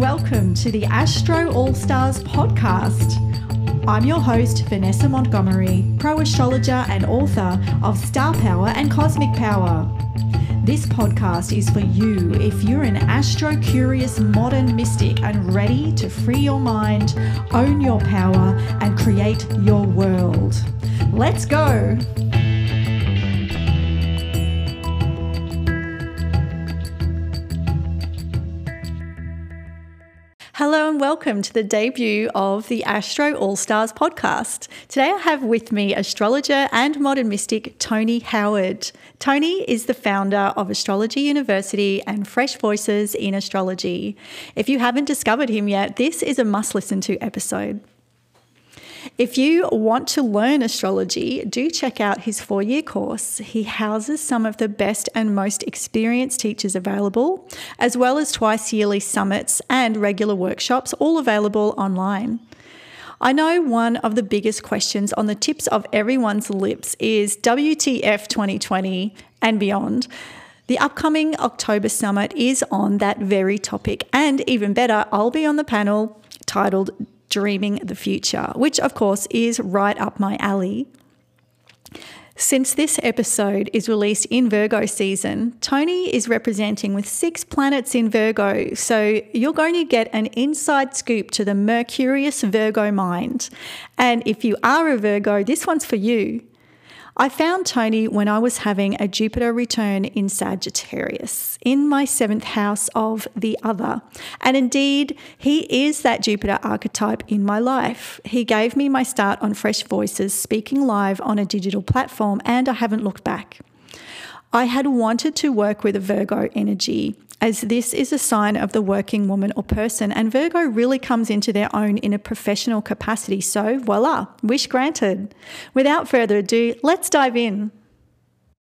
welcome to the Astro All Stars podcast. I'm your host, Vanessa Montgomery, pro astrologer and author of Star Power and Cosmic Power. This podcast is for you if you're an astro curious modern mystic and ready to free your mind, own your power, and create your world. Let's go! Hello and welcome to the debut of the Astro All Stars podcast. Today I have with me astrologer and modern mystic Tony Howard. Tony is the founder of Astrology University and Fresh Voices in Astrology. If you haven't discovered him yet, this is a must listen to episode. If you want to learn astrology, do check out his four year course. He houses some of the best and most experienced teachers available, as well as twice yearly summits and regular workshops, all available online. I know one of the biggest questions on the tips of everyone's lips is WTF 2020 and beyond. The upcoming October summit is on that very topic, and even better, I'll be on the panel titled Dreaming the Future, which of course is right up my alley. Since this episode is released in Virgo season, Tony is representing with six planets in Virgo, so you're going to get an inside scoop to the Mercurius Virgo mind. And if you are a Virgo, this one's for you. I found Tony when I was having a Jupiter return in Sagittarius, in my seventh house of the other. And indeed, he is that Jupiter archetype in my life. He gave me my start on Fresh Voices, speaking live on a digital platform, and I haven't looked back. I had wanted to work with a Virgo energy as this is a sign of the working woman or person, and Virgo really comes into their own in a professional capacity. So, voila, wish granted. Without further ado, let's dive in.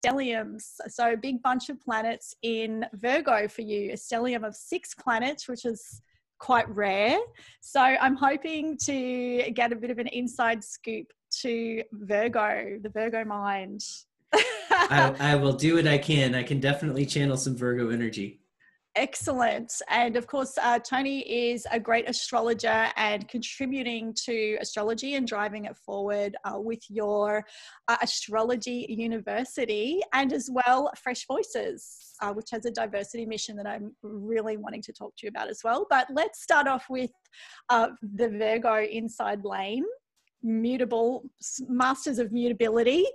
Stelliums, so a big bunch of planets in Virgo for you, a stellium of six planets, which is quite rare. So, I'm hoping to get a bit of an inside scoop to Virgo, the Virgo mind. I, I will do what I can. I can definitely channel some Virgo energy. Excellent. And of course, uh, Tony is a great astrologer and contributing to astrology and driving it forward uh, with your uh, astrology university and as well Fresh Voices, uh, which has a diversity mission that I'm really wanting to talk to you about as well. But let's start off with uh, the Virgo inside lane, mutable, masters of mutability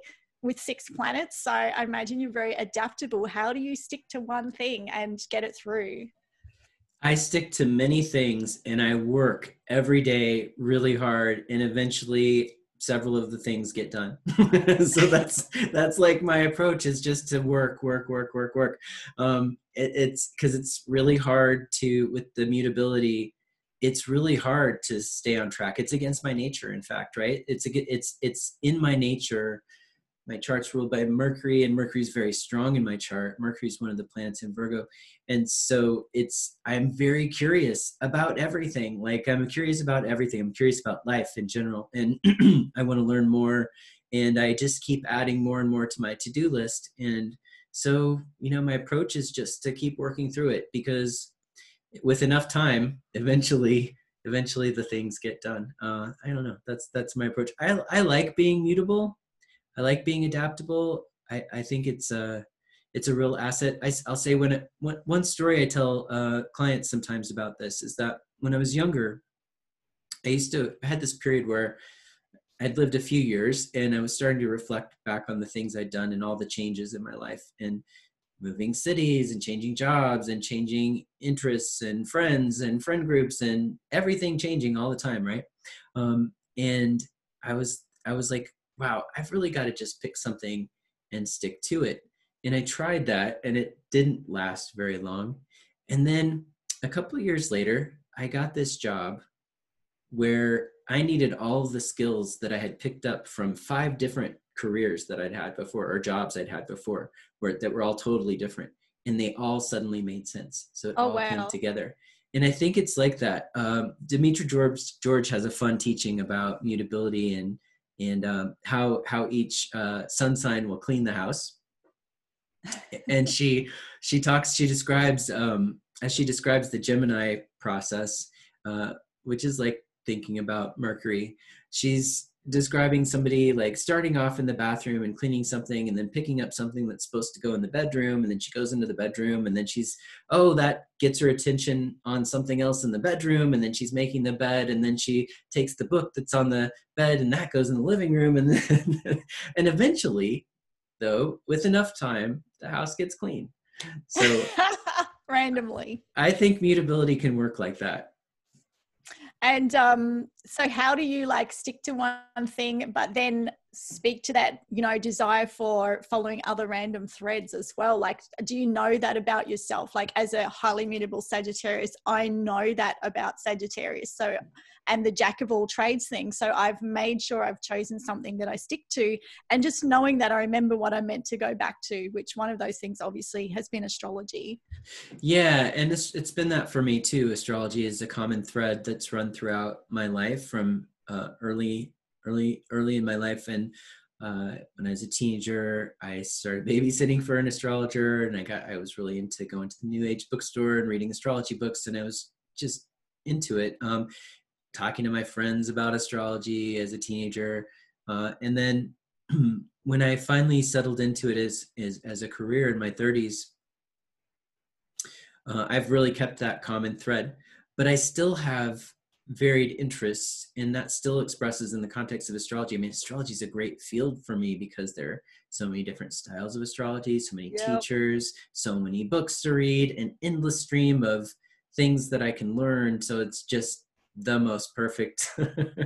with six planets. So I imagine you're very adaptable. How do you stick to one thing and get it through? I stick to many things and I work every day really hard and eventually several of the things get done. so that's that's like my approach is just to work, work, work, work, work. Um, it, it's because it's really hard to with the mutability. It's really hard to stay on track. It's against my nature, in fact, right? It's it's it's in my nature my chart's ruled by Mercury, and Mercury's very strong in my chart. Mercury's one of the planets in Virgo, and so it's I'm very curious about everything. Like I'm curious about everything. I'm curious about life in general, and I want to learn more. And I just keep adding more and more to my to-do list. And so you know, my approach is just to keep working through it because with enough time, eventually eventually the things get done uh, i don't know that's that's my approach i i like being mutable I like being adaptable. I, I think it's a it's a real asset. I, will say when it, one, one story I tell uh, clients sometimes about this is that when I was younger, I used to I had this period where I'd lived a few years and I was starting to reflect back on the things I'd done and all the changes in my life and moving cities and changing jobs and changing interests and friends and friend groups and everything changing all the time, right? Um, and I was I was like, wow, I've really got to just pick something and stick to it. And I tried that and it didn't last very long. And then a couple of years later, I got this job where I needed all the skills that I had picked up from five different careers that I'd had before or jobs I'd had before where that were all totally different and they all suddenly made sense. So it oh, all wow. came together. And I think it's like that. Um, Demetra George, George has a fun teaching about mutability and and um, how how each uh, sun sign will clean the house. and she she talks she describes um, as she describes the Gemini process, uh, which is like thinking about Mercury, she's describing somebody like starting off in the bathroom and cleaning something and then picking up something that's supposed to go in the bedroom and then she goes into the bedroom and then she's oh that gets her attention on something else in the bedroom and then she's making the bed and then she takes the book that's on the bed and that goes in the living room and then and eventually though with enough time the house gets clean. So randomly. I think mutability can work like that and um, so, how do you like stick to one thing, but then speak to that, you know, desire for following other random threads as well? Like, do you know that about yourself? Like, as a highly mutable Sagittarius, I know that about Sagittarius. So, and the jack of all trades thing. So I've made sure I've chosen something that I stick to. And just knowing that I remember what I meant to go back to, which one of those things obviously has been astrology. Yeah. And it's, it's been that for me too. Astrology is a common thread that's run throughout my life from uh, early, early, early in my life. And uh, when I was a teenager, I started babysitting for an astrologer, and I got I was really into going to the New Age bookstore and reading astrology books, and I was just into it. Um, talking to my friends about astrology as a teenager. Uh, and then when I finally settled into it as, as, as a career in my 30s, uh, I've really kept that common thread. But I still have varied interests, and that still expresses in the context of astrology. I mean, astrology is a great field for me because there are so many different styles of astrology, so many yep. teachers, so many books to read, an endless stream of things that I can learn. So it's just the most perfect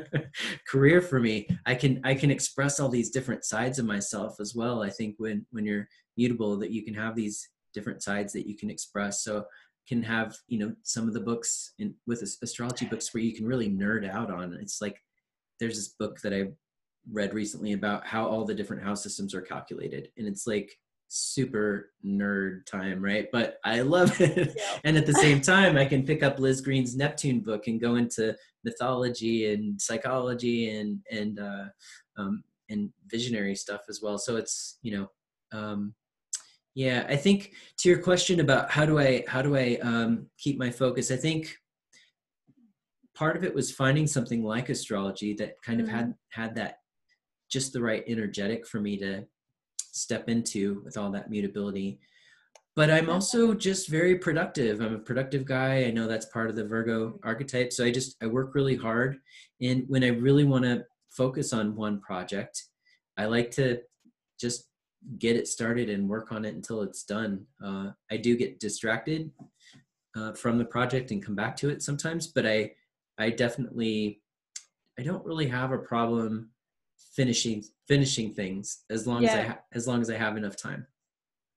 career for me i can i can express all these different sides of myself as well i think when when you're mutable that you can have these different sides that you can express so can have you know some of the books in with astrology books where you can really nerd out on it's like there's this book that i read recently about how all the different house systems are calculated and it's like super nerd time, right? But I love it. Yeah. and at the same time, I can pick up Liz Greene's Neptune book and go into mythology and psychology and and uh, um, and visionary stuff as well. So it's you know, um, yeah. I think to your question about how do I how do I um, keep my focus, I think part of it was finding something like astrology that kind mm-hmm. of had had that just the right energetic for me to step into with all that mutability. But i'm also just very productive. I'm a productive guy. I know that's part of the virgo archetype. So i just i work really hard. And when i really want to focus on one project i like to just get it started and work on it until it's done uh, i do get distracted uh, from the project and come back to it sometimes but i i definitely i don't really have a problem finishing finishing things as long yeah. as I ha- as long as I have enough time.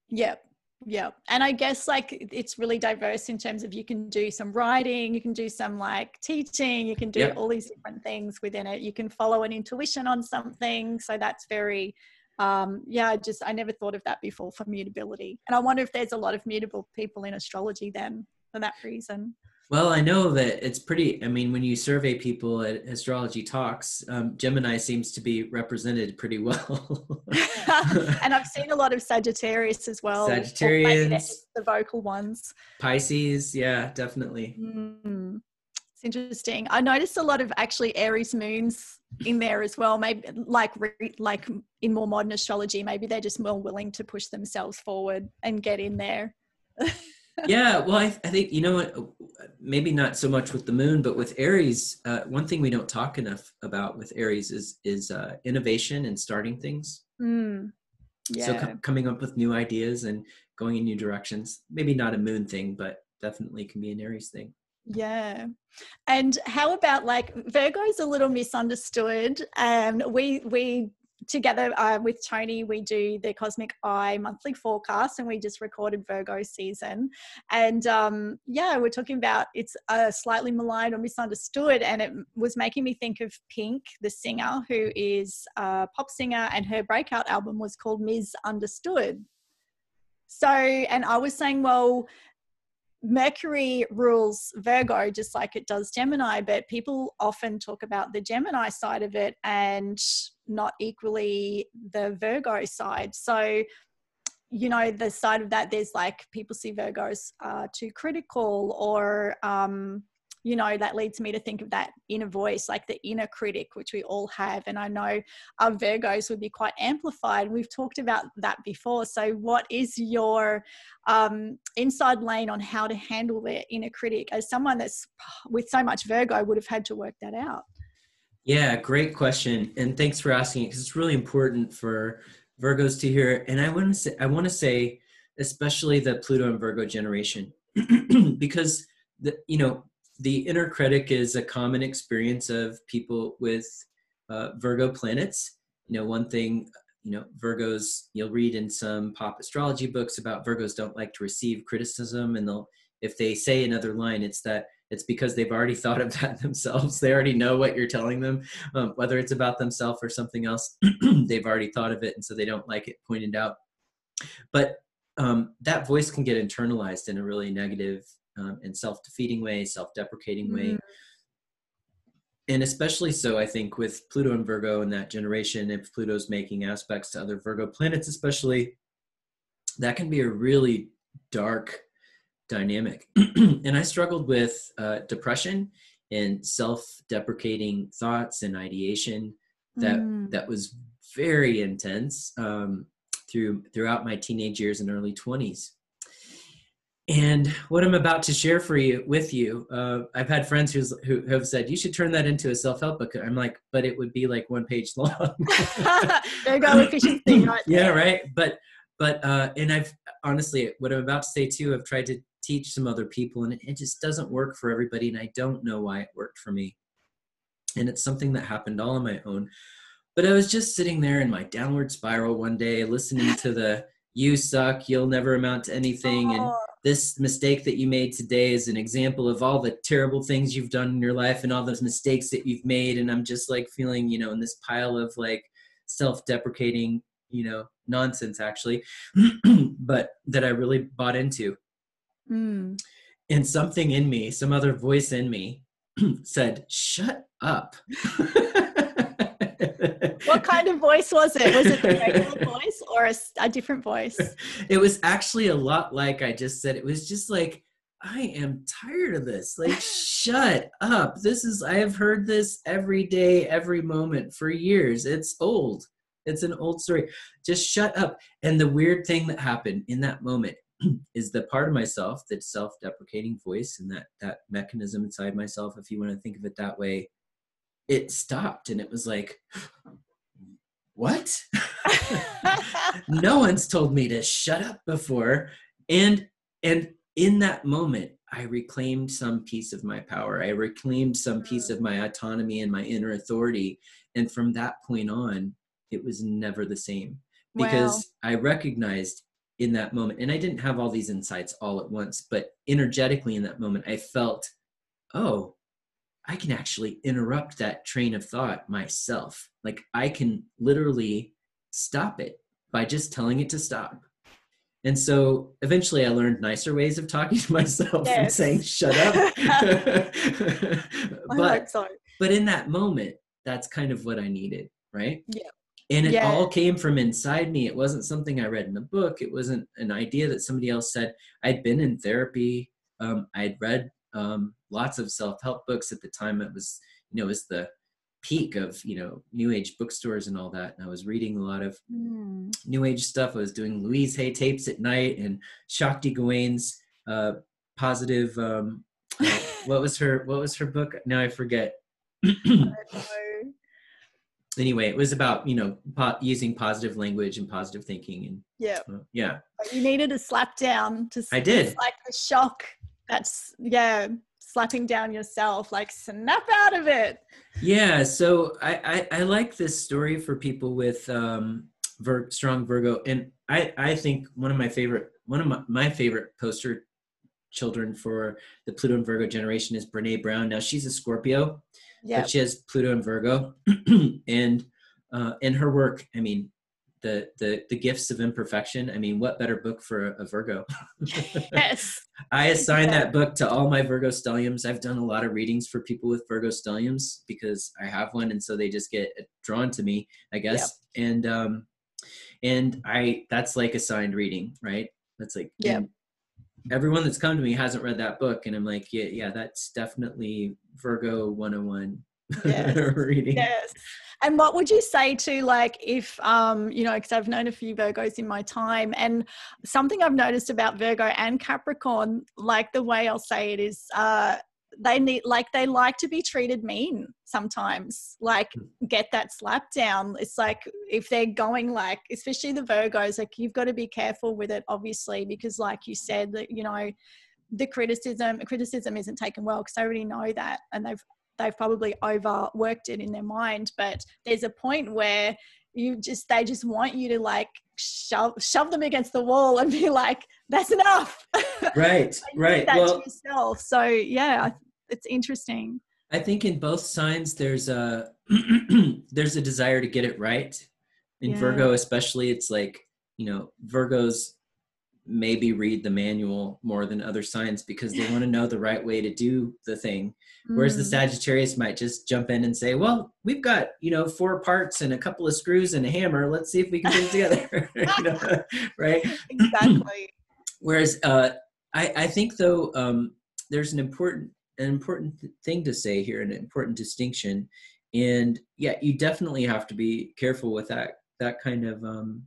Yep. Yeah. And I guess like it's really diverse in terms of you can do some writing, you can do some like teaching, you can do yep. all these different things within it. You can follow an intuition on something. So that's very um yeah, just I never thought of that before for mutability. And I wonder if there's a lot of mutable people in astrology then for that reason. Well, I know that it's pretty. I mean, when you survey people at Astrology Talks, um, Gemini seems to be represented pretty well. and I've seen a lot of Sagittarius as well. Sagittarians, the vocal ones. Pisces, yeah, definitely. Mm, it's interesting. I noticed a lot of actually Aries moons in there as well. Maybe like like in more modern astrology, maybe they're just more willing to push themselves forward and get in there yeah, well, I, I, think you know what? Maybe not so much with the moon, but with Aries, uh, one thing we don't talk enough about with Aries is is uh, innovation and starting things. Mm, yeah. So com- coming up with new ideas and going in new directions. Maybe not a moon thing, but definitely can be an Aries thing. Yeah. And how about like Virgo's a little misunderstood. Um we we together uh, with Tony, we do the Cosmic Eye monthly forecast, and we just recorded Virgo season. And um, yeah, we're talking about it's uh, slightly maligned or misunderstood, and it was making me think of Pink, the singer, who is a pop singer, and her breakout album was called Ms. Understood. So, and I was saying, well, Mercury rules Virgo just like it does Gemini, but people often talk about the Gemini side of it and not equally the Virgo side. So you know the side of that there's like people see virgos uh, too critical or um, you know that leads me to think of that inner voice like the inner critic which we all have. And i know our virgos would be quite amplified. We've talked about that before. So what is your um, inside lane on how to handle their inner critic? As someone that's with so much virgo would have had to work that out. Yeah great question. And thanks for asking it because it's really important for virgos to hear. And i want to say i want to say especially the pluto and virgo generation because the you know the inner critic is a common experience of people with uh, Virgo planets. You know, one thing, you know, Virgos, you'll read in some pop astrology books about Virgos don't like to receive criticism. And they'll, if they say another line, it's that it's because they've already thought of that themselves. They already know what you're telling them, um, whether it's about themselves or something else. they've already thought of it. And so they don't like it pointed out. But um, that voice can get internalized in a really negative um, in self-defeating way, self-deprecating mm-hmm. way. And especially so, I think, with Pluto and Virgo in that generation, if Pluto's making aspects to other Virgo planets, especially, that can be a really dark dynamic. and I struggled with uh, depression and self-deprecating thoughts and ideation that mm. that was very intense um, through throughout my teenage years and early 20s and what I'm about to share for you with you, uh, I've had friends who's, who have said you should turn that into a self-help book. I'm like, but it would be like one page long. there you go, efficiency. Yeah, right. But but uh, and I've honestly, what I'm about to say too, I've tried to teach some other people, and it, it just doesn't work for everybody, and I don't know why it worked for me. And it's something that happened all on my own. But I was just sitting there in my downward spiral one day, listening to the "You suck, you'll never amount to anything," and this mistake that you made today is an example of all the terrible things you've done in your life and all those mistakes that you've made and i'm just like feeling you know in this pile of like self-deprecating you know nonsense actually but that i really bought into mm. and something in me some other voice in me said shut up what kind of voice was it? Was it the regular voice or a, a different voice? It was actually a lot like I just said. It was just like, I am tired of this. Like, shut up. This is, I have heard this every day, every moment for years. It's old. It's an old story. Just shut up. And the weird thing that happened in that moment is the part of myself that self-deprecating voice and that that mechanism inside myself if you want to think of it that way it stopped and it was like what? no one's told me to shut up before. And and in that moment, I reclaimed some piece of my power. I reclaimed some mm. piece of my autonomy and my inner authority. And from that point on, it was never the same because wow. I recognized in that moment, and I didn't have all these insights all at once, but energetically in that moment, I felt, oh, I can actually interrupt that train of thought myself. Like I can literally stop it by just telling it to stop. And so eventually I learned nicer ways of talking to myself yes. and saying, shut up. but, but in that moment, that's kind of what I needed, right? Yeah. And it yeah. all came from inside me. It wasn't something I read in a book. It wasn't an idea that somebody else said. I'd been in therapy. Um, I'd read um, lots of self-help books at the time. It was you know it was the peak of you know new age bookstores and all that. And i was reading a lot of mm. new age stuff. I was doing louise hay tapes at night and shakti gawain's uh, positive um, what was her what was her book? Now i forget. Anyway it was about you know po- using positive language and positive thinking and yeah. uh, yeah. You needed a slap down to i did. like the shock. That's yeah slapping down yourself like snap out of it. Yeah so i i, I like this story for people with um Vir- strong virgo and i i think one of my favorite one of my, my favorite poster children for the pluto and virgo generation is brene brown. Now she's a scorpio yeah but she has pluto and virgo and uh in her work i mean the the the gifts of imperfection i mean what better book for a, a virgo yes i assign yeah. that book to all my virgo stelliums i've done a lot of readings for people with virgo stelliums because i have one and so they just get drawn to me i guess yep. and um and I that's like assigned reading, right? That's like yeah. Everyone that's come to me hasn't read that book, and I'm like, yeah, yeah, that's definitely Virgo 101 yes. reading. Yes. And what would you say to like if um you know because I've known a few Virgos in my time and something I've noticed about Virgo and Capricorn like the way I'll say it is uh they need like they like to be treated mean sometimes like hmm. get that slap down it's like if they're going like especially the virgos like you've got to be careful with it obviously because like you said that you know the criticism criticism isn't taken well because i already know that and they've they've probably overworked it in their mind but there's a point where you just they just want you to like shove shove them against the wall and be like that's enough. Right right well yourself. So yeah it's interesting. I think in both signs there's a there's a desire to get it right. In yeah. virgo especially it's like you know virgos maybe read the manual more than other signs because they want to know the right way to do the thing. Whereas the mm. sagittarius might just jump in and say well we've got you know four parts and a couple of screws and a hammer. Let's see if we can put it together. You know, right? Exactly. Whereas uh, I, I think though um, there's an important an important thing to say here an important distinction. And yeah you definitely have to be careful with that that kind of um,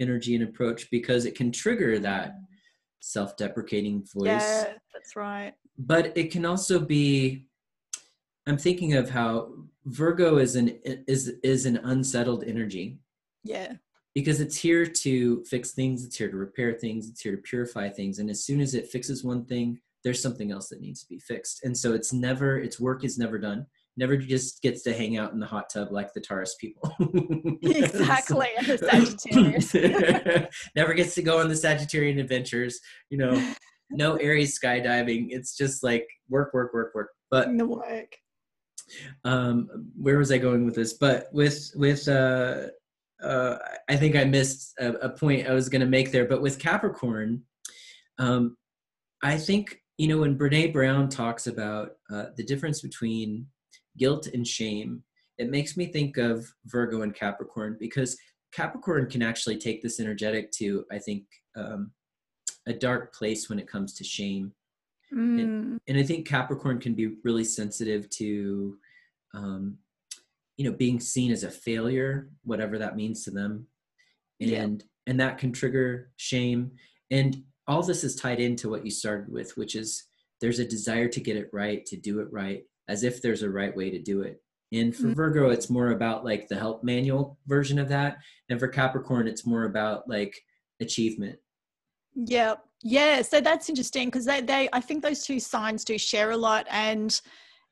energy and approach because it can trigger that self-deprecating voice. Yeah, that's right. But it can also be I'm thinking of how Virgo is an is is an unsettled energy. Yeah. Because it's here to fix things, it's here to repair things, it's here to purify things and as soon as it fixes one thing, there's something else that needs to be fixed. And so it's never its work is never done never just gets to hang out in the hot tub like the Taurus people. exactly, and the Sagittarius. never gets to go on the Sagittarian adventures. You know, no Aries skydiving. It's just like work, work, work, work. But the work. Um, where was I going with this? But with with uh, uh, I think I missed a, a point I was going to make there. But with Capricorn, um, I think you know when Brene Brown talks about uh, the difference between guilt and shame, it makes me think of Virgo and Capricorn because Capricorn can actually take this energetic to, I think, um, a dark place when it comes to shame. Mm. And, and, I think Capricorn can be really sensitive to, um, you know, being seen as a failure, whatever that means to them. And, yeah. and that can trigger shame. And all this is tied into what you started with, which is there's a desire to get it right, to do it right as if there's a right way to do it. And for mm-hmm. Virgo, it's more about like the help manual version of that. And for Capricorn, it's more about like achievement. Yeah. Yeah. So that's interesting because they, they, I think those two signs do share a lot. And,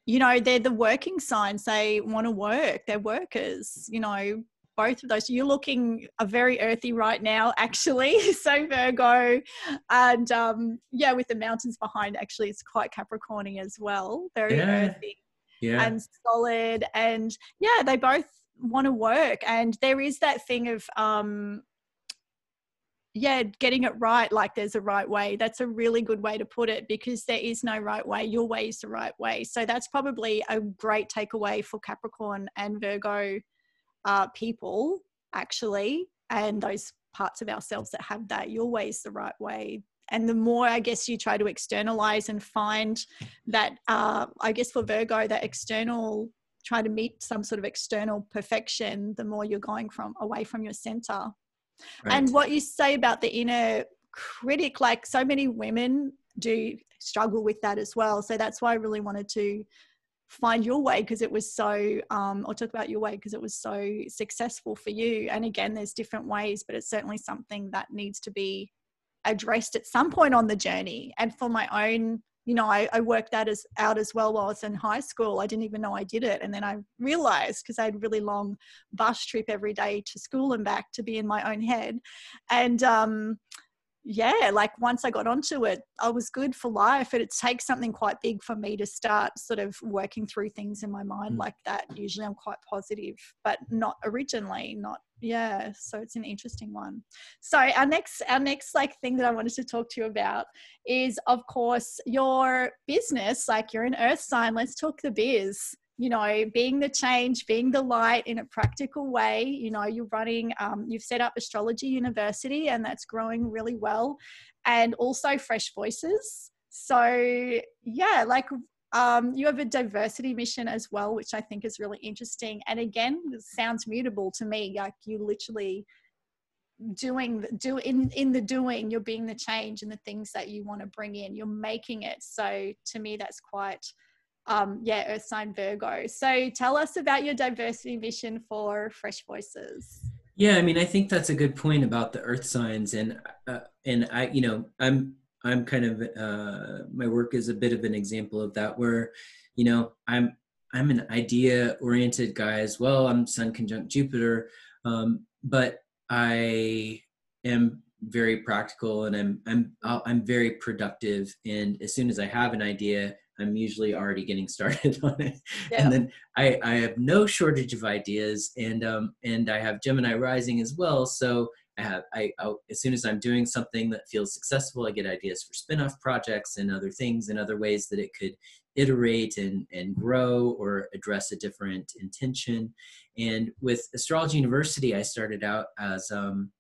you know, they're the working signs. They want to work, they're workers, you know, both of those. You're looking a very earthy right now, actually. so Virgo, and um, yeah, with the mountains behind, actually, it's quite Capricorny as well. Very yeah. earthy yeah. and solid, and yeah, they both want to work. And there is that thing of um, yeah, getting it right, like there's a right way. That's a really good way to put it because there is no right way. Your way is the right way. So that's probably a great takeaway for Capricorn and Virgo uh, people actually and those parts of ourselves that have that your way is the right way. And the more i guess you try to externalize and find that uh, i guess for virgo that external try to meet some sort of external perfection the more you're going from away from your center. Right. and what you say about the inner critic like so many women do struggle with that as well. So that's why i really wanted to find your way because it was so um, or talk about your way because it was so successful for you. And again there's different ways but it's certainly something that needs to be addressed at some point on the journey. And for my own you know I, I worked that as out as well while I was in high school. I didn't even know I did it. And then I realized because I had really long bus trip every day to school and back to be in my own head. And um yeah, like once I got onto it, I was good for life. And it takes something quite big for me to start sort of working through things in my mind mm. like that. Usually I'm quite positive, but not originally, not yeah. So it's an interesting one. So our next our next like thing that I wanted to talk to you about is of course your business, like you're an earth sign. Let's talk the biz you know, being the change, being the light in a practical way. You know, you're running, um, you've set up Astrology University, and that's growing really well, and also Fresh Voices. So, yeah, like um, you have a diversity mission as well, which I think is really interesting. And again, sounds mutable to me. Like you literally doing do in in the doing you're being the change and the things that you want to bring in you're making it so to me that's quite um, yeah, Earth sign Virgo. So tell us about your diversity mission for Fresh Voices. Yeah, I mean, I think that's a good point about the Earth signs, and uh, and I, you know, I'm I'm kind of uh, my work is a bit of an example of that, where, you know, I'm I'm an idea oriented guy as well. I'm Sun conjunct Jupiter, um, but I am very practical and I'm I'm I'm very productive. And as soon as I have an idea, I'm usually already getting started on it. Yeah. And then I, I have no shortage of ideas and um and I have Gemini rising as well. So I have I I'll, as soon as I'm doing something that feels successful, I get ideas for spin-off projects and other things and other ways that it could iterate and and grow or address a different intention. And with Astrology University, I started out as um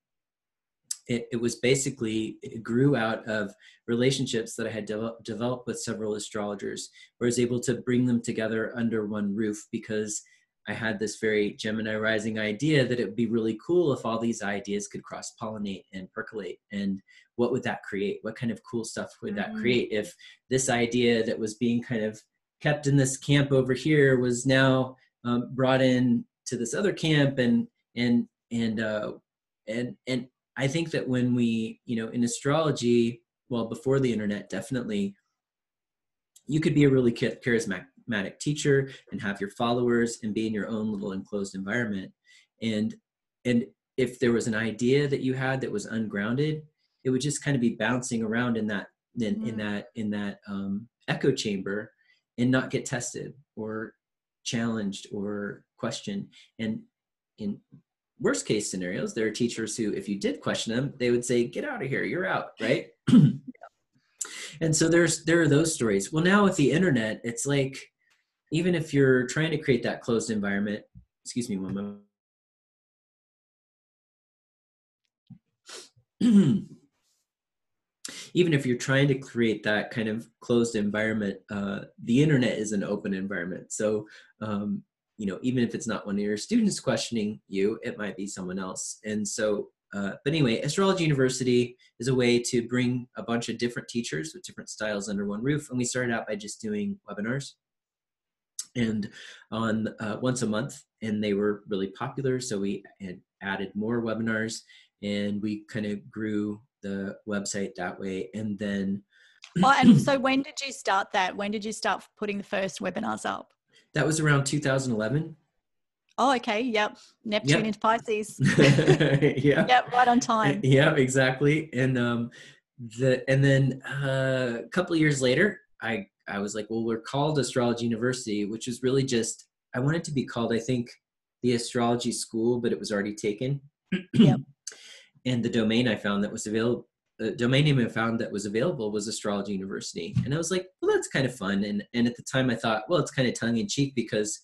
it, it was basically it grew out of relationships that I had de- developed with several astrologers, where I was able to bring them together under one roof because I had this very Gemini rising idea that it would be really cool if all these ideas could cross pollinate and percolate. And what would that create? What kind of cool stuff would mm-hmm. that create if this idea that was being kind of kept in this camp over here was now um, brought in to this other camp and and and uh, and and I think that when we, you know, in astrology, well, before the internet, definitely, you could be a really charismatic teacher and have your followers and be in your own little enclosed environment. And and if there was an idea that you had that was ungrounded, it would just kind of be bouncing around in that in, mm. in that in that um, echo chamber and not get tested or challenged or questioned. And in worst case scenarios, there are teachers who, if you did question them, they would say, "Get out of here, you're out," right? and so there's there are those stories. Well, now with the internet, it's like even if you're trying to create that closed environment. Excuse me one moment. even if you're trying to create that kind of closed environment, uh, the internet is an open environment. So um, you know even if it's not one of your students questioning you it might be someone else. And so uh, but anyway astrology university is a way to bring a bunch of different teachers with different styles under one roof. And we started out by just doing webinars. And on uh, once a month and they were really popular. So we had added more webinars and we kind of grew the website that way. And then oh, and so when did you start that? When did you start putting the first webinars up that was around 2011. Oh, okay. Yep. Neptune yep. into Pisces. yeah. Yep. Right on time. Yeah, exactly. And um, the and then uh, a couple years later, I I was like, well, we're called Astrology University, which is really just I wanted to be called, I think, the Astrology School, but it was already taken. yep. And the domain I found that was available the domain name I found that was available was Astrology University, and I was like, well, that's kind of fun. And and at the time, I thought, well, it's kind of tongue in cheek because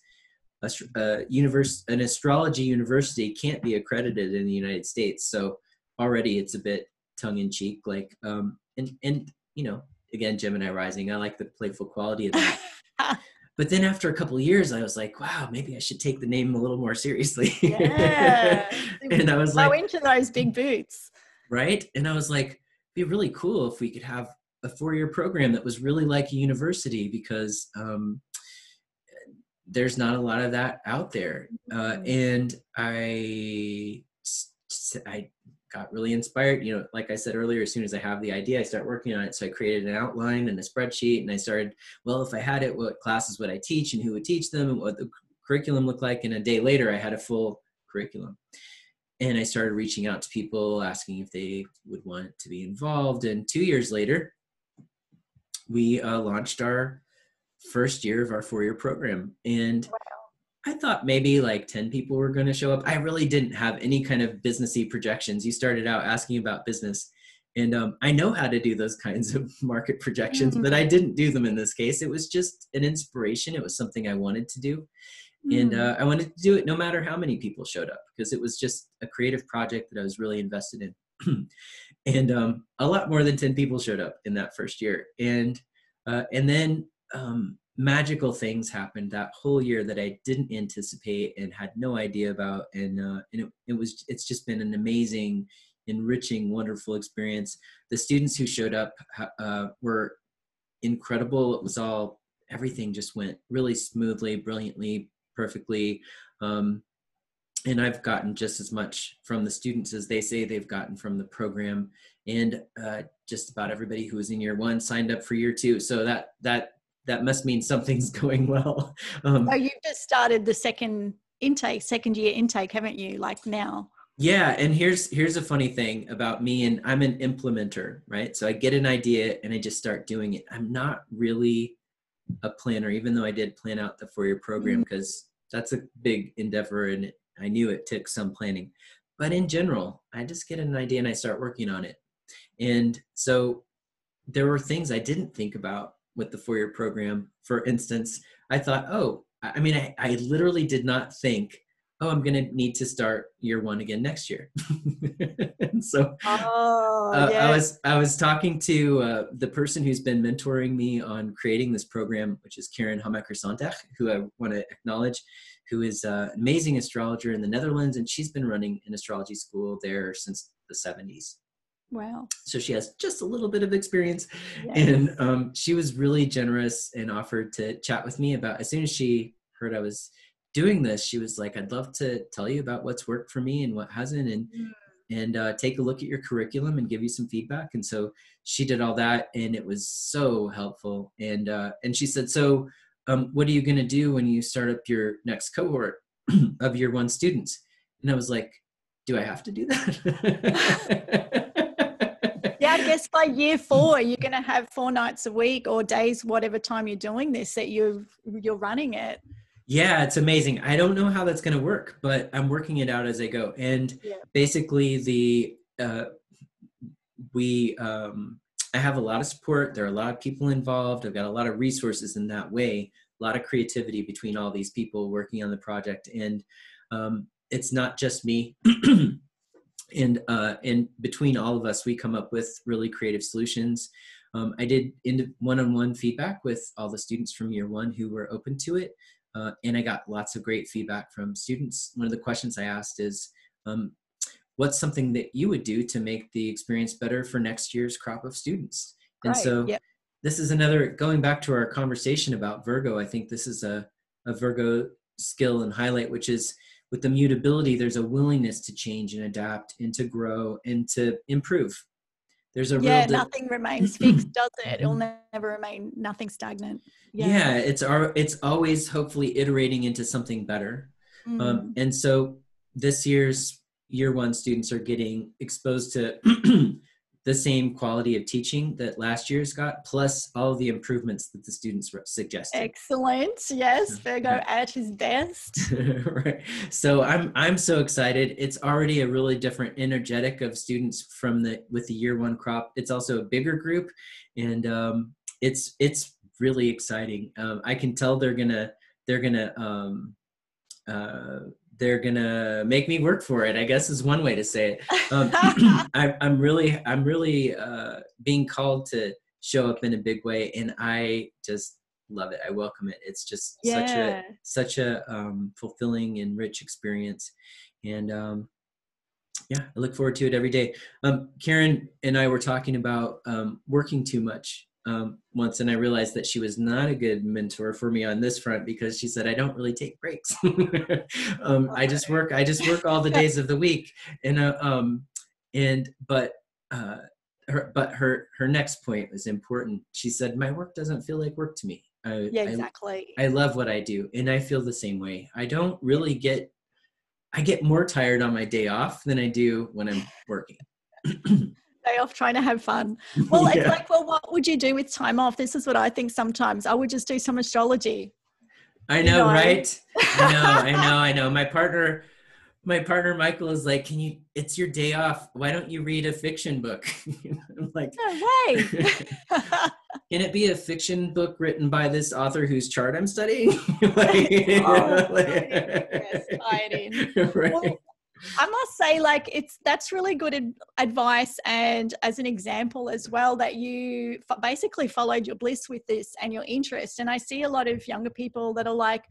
a, a universe, an astrology university can't be accredited in the United States, so already it's a bit tongue in cheek. Like, um, and and you know, again, Gemini rising, I like the playful quality of that. but then after a couple years i was like wow maybe i should take the name a little more seriously yeah and i was Go like into those big boots right and i was like be really cool if we could have a four-year program that was really like a university because um, there's not a lot of that out there. Uh, mm-hmm. and i i got really inspired you know like i said earlier as soon as i have the idea i start working on it. So i created an outline and a spreadsheet and i started well if i had it what classes would i teach and who would teach them and what the curriculum looked like. And a day later i had a full curriculum and I started reaching out to people asking if they would want to be involved. And two years later, we uh, launched our first year of our four year program. And wow. I thought maybe like 10 people were going to show up. I really didn't have any kind of businessy projections. You started out asking about business. and um, I know how to do those kinds of market projections, mm-hmm. but I didn't do them in this case. It was just an inspiration. It was something I wanted to do. And mm. uh, I wanted to do it no matter how many people showed up because it was just a creative project that I was really invested in. and um, a lot more than 10 people showed up in that first year. And, uh, and then um, magical things happened that whole year that I didn't anticipate and had no idea about. And, uh, and it, it was, it's just been an amazing enriching, wonderful experience. The students who showed up uh, were incredible. It was all everything just went really smoothly, brilliantly, perfectly. Um, and I've gotten just as much from the students as they say they've gotten from the program, and uh, just about everybody who was in year one signed up for year two. So that that that must mean something's going well. Um, oh, you've just started the second intake, second year intake, haven't you? Like now. Yeah, and here's here's a funny thing about me and I'm an implementer, right? So I get an idea and I just start doing it. I'm not really a planner even though I did plan out the four-year program because mm-hmm. that's a big endeavor and I knew it took some planning. But in general, I just get an idea and I start working on it. And so there were things I didn't think about with the four-year program. For instance, I thought, oh, I mean, I, I literally did not think oh, I'm going to need to start year one again next year. and so oh, uh, yes. I was I was talking to uh, the person who's been mentoring me on creating this program, which is Karen Hamaker-Zondag, who I want to acknowledge, who is uh, an amazing astrologer in the Netherlands, and she's been running an astrology school there since the 70s. Wow. So she has just a little bit of experience. Yes. And um, she was really generous and offered to chat with me about as soon as she heard I was doing this, she was like, I'd love to tell you about what's worked for me and what hasn't, and mm. and uh, take a look at your curriculum and give you some feedback. And so she did all that, and it was so helpful. And uh, and she said, so um, what are you going to do when you start up your next cohort of year one students? And I was like, do I have to do that? yeah, I guess by year four, you're going to have four nights a week or days, whatever time you're doing this, that you you're running it. Yeah, it's amazing. I don't know how that's going to work, but I'm working it out as I go. And yeah. basically, the uh, we um, I have a lot of support. There are a lot of people involved. I've got a lot of resources in that way. A lot of creativity between all these people working on the project, and um, it's not just me. and uh, and between all of us, we come up with really creative solutions. Um, I did one-on-one feedback with all the students from year one who were open to it. Uh, and I got lots of great feedback from students. One of the questions I asked is, um, what's something that you would do to make the experience better for next year's crop of students? And right. so yep. this is another, going back to our conversation about Virgo, I think this is a, a Virgo skill and highlight, which is with the mutability, there's a willingness to change and adapt and to grow and to improve. There's a yeah, nothing remains fixed, does it? It'll never remain nothing stagnant yeah, yeah it's our it's always hopefully iterating into something better mm. um, and so this year's year one students are getting exposed to the same quality of teaching that last year's got plus all the improvements that the students suggested excellent. Yes virgo at his best. Right. So i'm i'm so excited. It's already a really different energetic of students from the with the year one crop. It's also a bigger group and um, it's it's really exciting. Um, I can tell they're gonna they're gonna um, uh, they're gonna make me work for it. I guess is one way to say it. Um, I, am really I'm really uh, being called to show up in a big way, and I just love it. I welcome it. It's just yeah. such a such a um, fulfilling and rich experience, and um, yeah, I look forward to it every day. Um, Karen and I were talking about um, working too much um, once and I realized that she was not a good mentor for me on this front because she said I don't really take breaks. um, I just work. I just work all the days of the week, and uh, um, and but uh, her but her her next point was important. She said my work doesn't feel like work to me. I, yeah, exactly. I, I love what I do, and I feel the same way. I don't really get. I get more tired on my day off than I do when I'm working. day off trying to have fun. Well, yeah. it's like, well, what would you do with time off? This is what I think sometimes. I would just do some astrology. I know, you know? right? I know, I know, I know. My partner, my partner Michael is like, "Can you? It's your day off. Why don't you read a fiction book?" I'm like, "No way." Can it be a fiction book written by this author whose chart I'm studying? like, oh, like, right. Well, I must say, like, it's that's really good advice, and as an example as well, that you f- basically followed your bliss with this and your interest. And I see a lot of younger people that are like,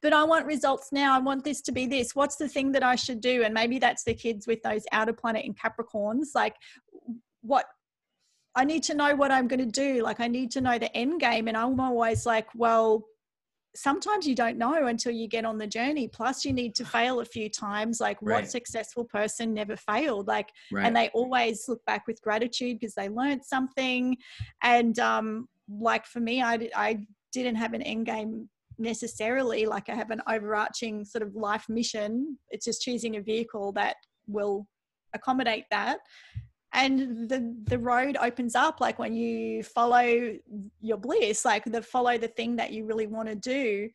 but I want results now. I want this to be this. What's the thing that I should do? And maybe that's the kids with those outer planet in Capricorns. Like, what I need to know what I'm going to do. Like, I need to know the end game. And I'm always like, well, sometimes you don't know until you get on the journey. Plus, you need to fail a few times. Like, right. what successful person never failed? Like, right. and they always look back with gratitude because they learned something. And, um, like for me, I, I didn't have an end game necessarily like I have an overarching sort of life mission. It's just choosing a vehicle that will accommodate that. And the the road opens up like when you follow your bliss, like the follow the thing that you really want to do,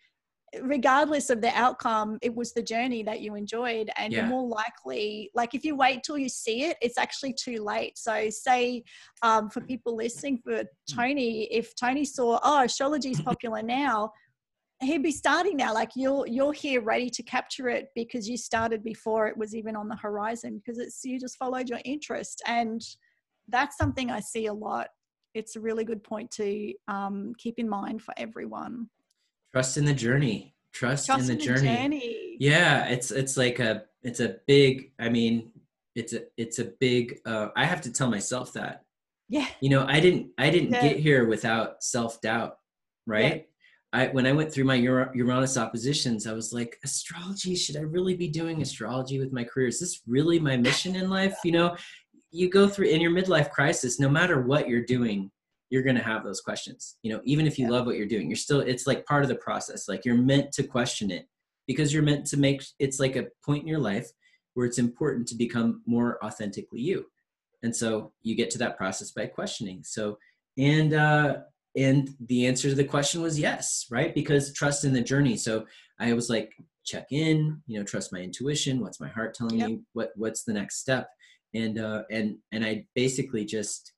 regardless of the outcome, it was the journey that you enjoyed. And yeah. you're more likely, like if you wait till you see it, it's actually too late. So, say um, for people listening, for Tony, if Tony saw, oh, astrology is popular now, he'd be starting now like you're you're here ready to capture it because you started before it was even on the horizon because it's you just followed your interest. And that's something i see a lot. It's a really good point to um, keep in mind for everyone. Trust in the journey. Trust, trust in, the, in journey. the journey. yeah it's it's like a it's a big i mean it's a it's a big uh, i have to tell myself that. Yeah. You know i didn't i didn't yeah. get here without self-doubt right I, when I went through my Uranus oppositions, I was like, astrology, should I really be doing astrology with my career? Is this really my mission in life? You know, you go through in your midlife crisis, no matter what you're doing, you're going to have those questions. You know, even if you yeah. love what you're doing, you're still, it's like part of the process. Like you're meant to question it because you're meant to make, it's like a point in your life where it's important to become more authentically you. And so you get to that process by questioning. So, and, uh, and the answer to the question was yes right? Because trust in the journey. So i was like check in you know trust my intuition. What's my heart telling yep. me? What what's the next step? And uh and and i basically just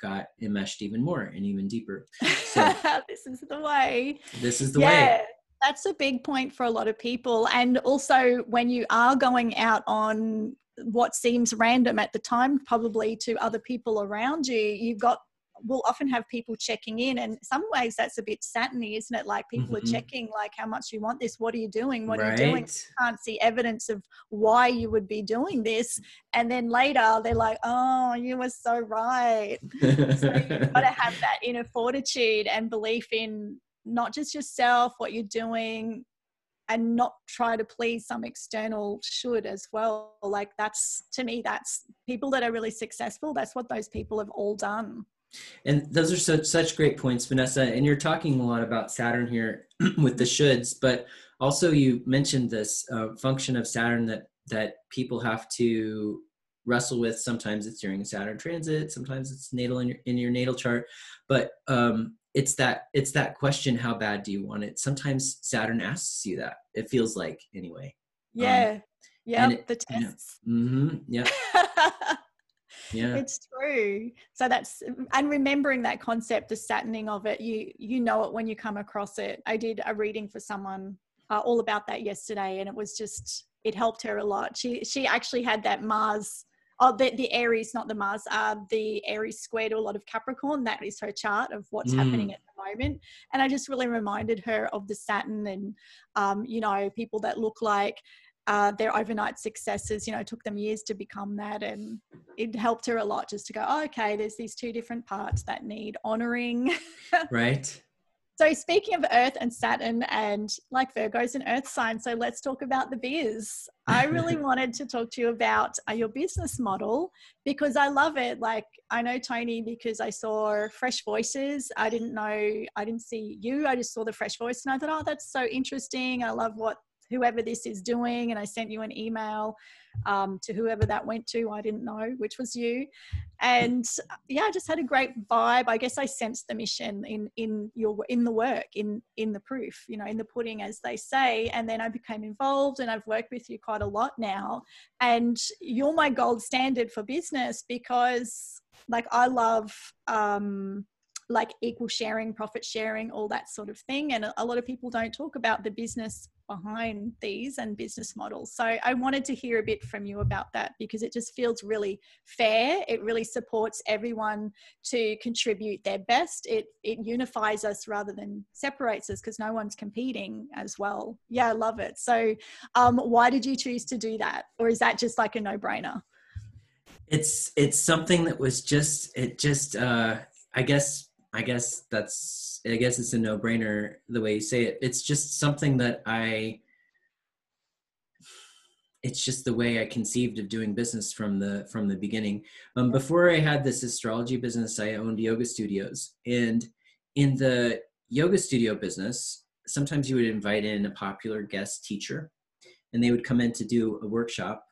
got enmeshed even more and even deeper. So this is the way. This is the yeah. way that's a big point for a lot of people. And also when you are going out on what seems random at the time probably to other people around you you've got we'll often have people checking in and some ways that's a bit satiny isn't it? Like people mm-hmm. are checking like how much you want this what are you doing what right. are you doing? You can't see evidence of why you would be doing this. And then later they're like oh you were so right. So you've got to have that inner fortitude and belief in not just yourself what you're doing and not try to please some external should as well. Like that's to me that's people that are really successful that's what those people have all done and those are such such great points, Vanessa. And you're talking a lot about Saturn here with the shoulds, but also you mentioned this uh, function of Saturn that that people have to wrestle with. Sometimes it's during Saturn transit, sometimes it's natal in your in your natal chart, but um, it's that it's that question: How bad do you want it? Sometimes Saturn asks you that. It feels like anyway. Yeah. Um, yeah. The tests. You know, mm-hmm, yeah. yeah. It's true. So that's and remembering that concept the saturnine of it you you know it when you come across it. I did a reading for someone uh, all about that yesterday and it was just it helped her a lot. She she actually had that mars oh the, the aries not the mars uh the aries square to a lot of capricorn. That is her chart of what's mm. happening at the moment. And i just really reminded her of the saturn and um you know people that look like uh, their overnight successes, you know, took them years to become that. And it helped her a lot just to go, oh, okay, there's these two different parts that need honoring. right. So, speaking of Earth and Saturn, and like Virgo's an Earth sign, so let's talk about the biz. I really wanted to talk to you about uh, your business model because I love it. Like, I know Tony because I saw Fresh Voices. I didn't know, I didn't see you, I just saw the Fresh Voice, and I thought, oh, that's so interesting. I love what whoever this is doing. And I sent you an email um, to whoever that went to. I didn't know which was you. And yeah, I just had a great vibe. I guess I sensed the mission in in your in the work, in in the proof, you know, in the pudding, as they say. And then I became involved, and I've worked with you quite a lot now. And you're my gold standard for business because, like, I love. Um, like equal sharing, profit sharing, all that sort of thing. And a lot of people don't talk about the business behind these and business models. So I wanted to hear a bit from you about that because it just feels really fair. It really supports everyone to contribute their best. It it unifies us rather than separates us because no one's competing as well. Yeah, I love it. So um, why did you choose to do that? Or is that just like a no-brainer? It's it's something that was just it just uh I guess I guess that's I guess it's a no-brainer the way you say it. It's just something that I it's just the way I conceived of doing business from the from the beginning. Um, before I had this astrology business, I owned yoga studios, and in the yoga studio business, sometimes you would invite in a popular guest teacher, and they would come in to do a workshop,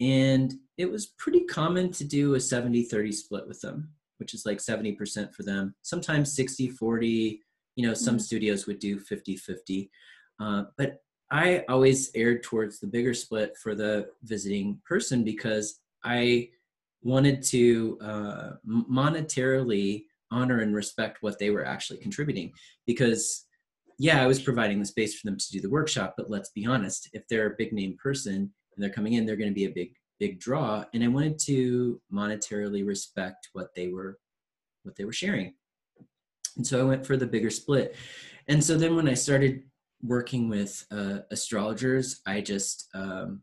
and it was pretty common to do a 70-30 split with them which is like 70% for them. Sometimes 60, 40, you know, some mm-hmm. studios would do 50, 50. Uh, but I always erred towards the bigger split for the visiting person because I wanted to uh, monetarily honor and respect what they were actually contributing. Because, yeah, I was providing the space for them to do the workshop, but let's be honest, if they're a big name person and they're coming in, they're going to be a big big draw and i wanted to monetarily respect what they were what they were sharing. And so i went for the bigger split. And so then when i started working with uh, astrologers i just um,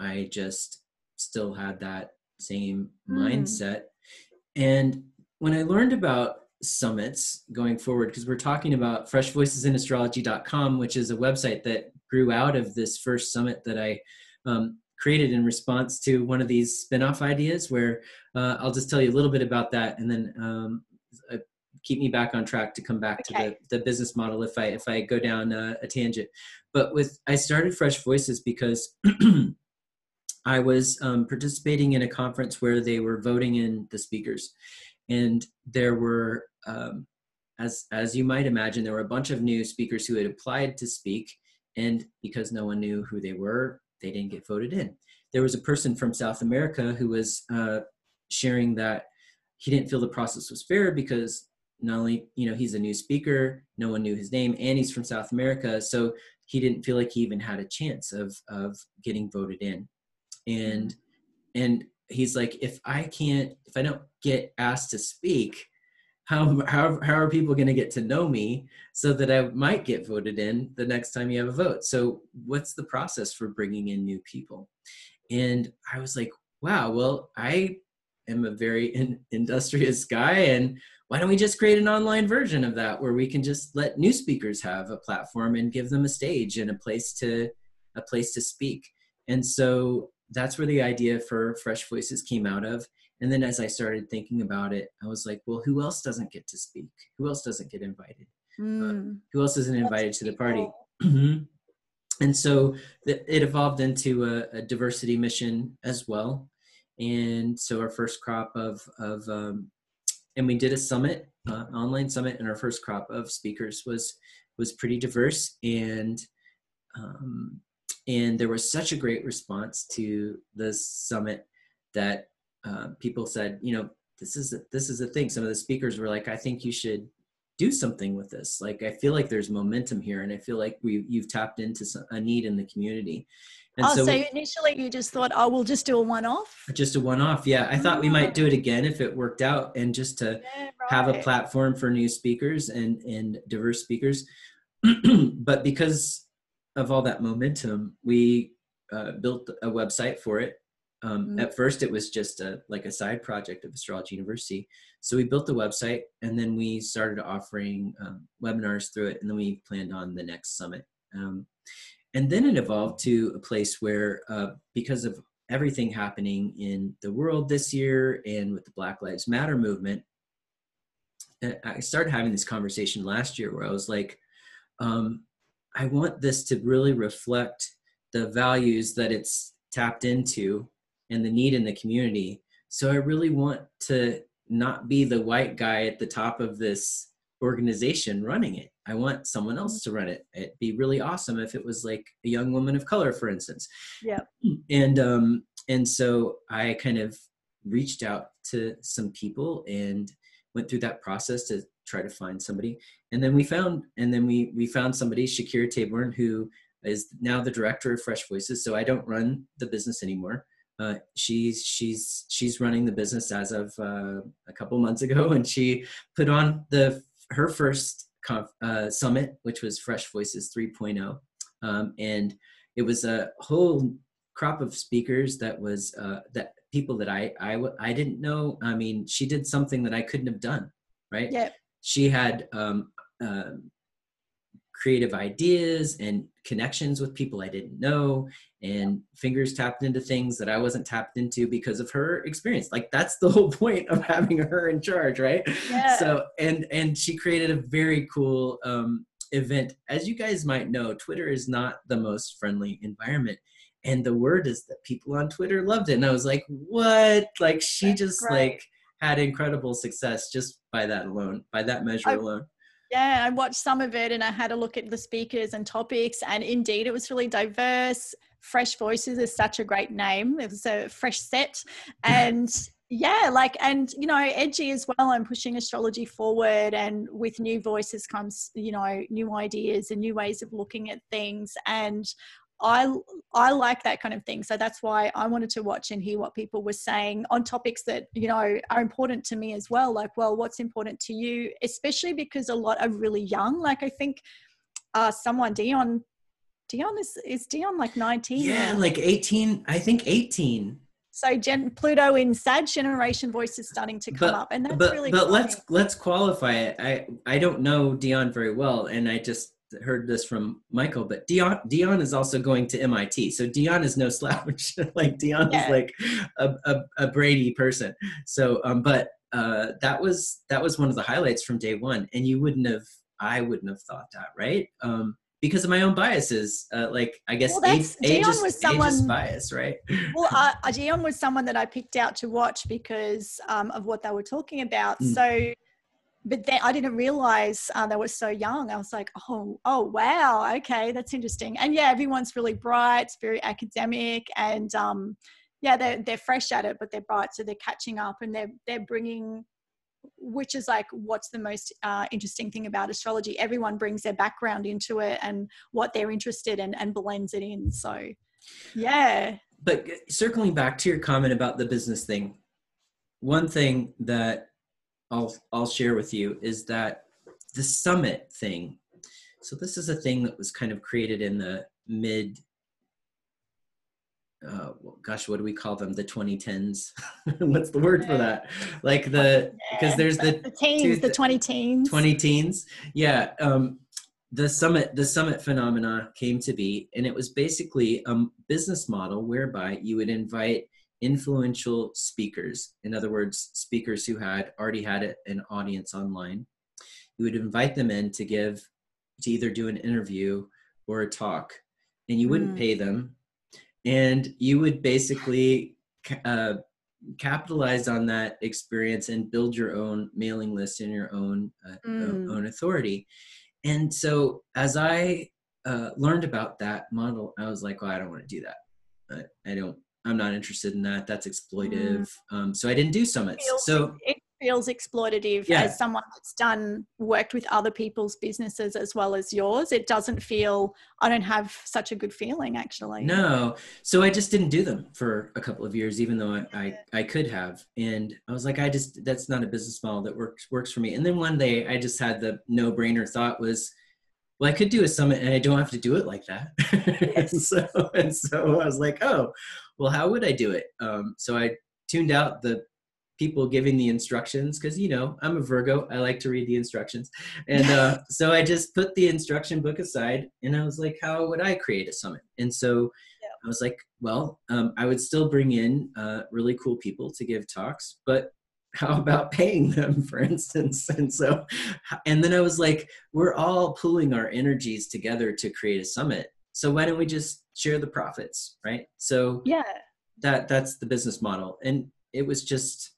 i just still had that same mm. mindset. And when i learned about summits going forward because we're talking about freshvoicesinastrology.com which is a website that grew out of this first summit that i um, created in response to one of these spin-off ideas where uh, i'll just tell you a little bit about that and then um, uh, keep me back on track to come back okay. to the, the business model if i if i go down uh, a tangent. But with i started fresh voices because i was um, participating in a conference where they were voting in the speakers. And there were um, as as you might imagine there were a bunch of new speakers who had applied to speak. And because no one knew who they were they didn't get voted in. There was a person from South America who was uh, sharing that he didn't feel the process was fair because not only you know he's a new speaker, no one knew his name, and he's from South America, so he didn't feel like he even had a chance of of getting voted in. And and he's like, if I can't, if I don't get asked to speak, how how how are people going to get to know me so that I might get voted in the next time you have a vote? So what's the process for bringing in new people? And I was like, wow, well, I am a very in, industrious guy and why don't we just create an online version of that where we can just let new speakers have a platform and give them a stage and a place to a place to speak and so that's where the idea for fresh voices came out of and then as I started thinking about it, I was like, well, who else doesn't get to speak? Who else doesn't get invited? Mm. Uh, hmm. who else isn't invited to the party? Mm-hmm. and so th- it evolved into a, a, diversity mission as well. And so our first crop of, of um, and we did a summit, uh, online summit, and our first crop of speakers was was pretty diverse and um, and there was such a great response to the summit that uh, people said, you know, this is a, this is a thing. Some of the speakers were like, I think you should do something with this. Like, I feel like there's momentum here, and I feel like we you've tapped into some, a need in the community. And oh, so, so initially you just thought, oh, we'll just do a one-off. Just a one-off, yeah. I thought we might do it again if it worked out, and just to yeah, right. have a platform for new speakers and and diverse speakers. but because of all that momentum, we uh, built a website for it um, mm-hmm. At first, it was just a like a side project of Astrology University. So we built the website, and then we started offering um, webinars through it, and then we planned on the next summit. Um, and then it evolved to a place where, uh, because of everything happening in the world this year, and with the Black Lives Matter movement, I started having this conversation last year where I was like, um, I want this to really reflect the values that it's tapped into and the need in the community. So I really want to not be the white guy at the top of this organization running it. I want someone else to run it. It'd be really awesome if it was like a young woman of color, for instance. Yeah. And um and so I kind of reached out to some people and went through that process to try to find somebody. And then we found and then we we found somebody, Shakirah Tabourn, who is now the director of Fresh Voices. So I don't run the business anymore. Uh, she's she's she's running the business as of uh, a couple months ago, and she put on the her first conf, uh, summit, which was Fresh Voices 3.0, um, and it was a whole crop of speakers that was uh, that people that I I I didn't know. I mean, she did something that I couldn't have done, right? Yeah. She had um, uh, creative ideas and connections with people I didn't know and fingers tapped into things that I wasn't tapped into because of her experience. Like that's the whole point of having her in charge, right? Yeah. So and and she created a very cool um, event. As you guys might know, Twitter is not the most friendly environment. And the word is that people on Twitter loved it. And I was like, what? Like she That's just great. like had incredible success just by that alone, by that measure I- alone. Yeah, I watched some of it and I had a look at the speakers and topics, and indeed it was really diverse. Fresh Voices is such a great name. It was a fresh set. And yeah, like, and you know, edgy as well. I'm pushing astrology forward, and with new voices comes, you know, new ideas and new ways of looking at things. And I I like that kind of thing. So that's why I wanted to watch and hear what people were saying on topics that, you know, are important to me as well. Like, well, what's important to you? Especially because a lot are really young. Like I think uh someone Dion Dion is is Dion like 19 Yeah, now? like 18, I think 18. so Gen Pluto in Sag generation voice is starting to come But- up. And that's but really but let's let's qualify it. I I don't know Dion very well, and I just heard this from Michael. But Dion Dion is also going to MIT, so Dion is no slouch. like Dion Yeah. is like a, a a Brady person. So um, but uh, that was that was one of the highlights from day one, and you wouldn't have I wouldn't have thought that, right? Um, because of my own biases, uh, like I guess Well, age, Dion ageist, was someone- bias, right? well, uh, uh, Dion was someone that I picked out to watch because um, of what they were talking about. Mm. So, but then I didn't realize uh, they were so young. I was like, oh, oh, wow, okay, that's interesting. And yeah, everyone's really bright, it's very academic, and um, yeah, they're they're fresh at it, but they're bright, so they're catching up and they're they're bringing. Which is like what's the most uh, interesting thing about astrology? Everyone brings their background into it and what they're interested in and blends it in. So, yeah, but circling back to your comment about the business thing one thing that i'll i'll share with you is that the summit thing. So this is a thing that was kind of created in the mid uh, well, gosh what do we call them? The 2010s what's the word for that? Like the because there's the the teens, the the- 20 teens. 20 teens yeah um the summit the summit phenomena came to be and it was basically a business model whereby you would invite influential speakers. In other words speakers who had already had an audience online. You would invite them in to give to either do an interview or a talk and you wouldn't Mm. pay them. And you would basically ca- uh, capitalize on that experience and build your own mailing list and your own uh, Mm. own authority. And so as i uh, learned about that model i was like well i don't want to do that. I, I don't i'm not interested in that that's exploitive um, so i didn't do summits feels, so it feels exploitative Yeah. as someone that's done worked with other people's businesses as well as yours. It doesn't feel I don't have such a good feeling actually. No. So I just didn't do them for a couple of years, even though I, I, I could have. And I was like, I just, that's not a business model that works, works for me. And then one day I just had the no brainer thought was, well, I could do a summit and I don't have to do it like that. and, so, and so I was like, oh, well, how would I do it? Um, so I tuned out the people giving the instructions because you know i'm a virgo i like to read the instructions. And uh, so i just put the instruction book aside and i was like how would i create a summit? And so i was like well um, i would still bring in uh, really cool people to give talks but how about paying them for instance? And so and then i was like we're all pooling our energies together to create a summit so why don't we just share the profits right? So yeah. that that's the business model. And it was just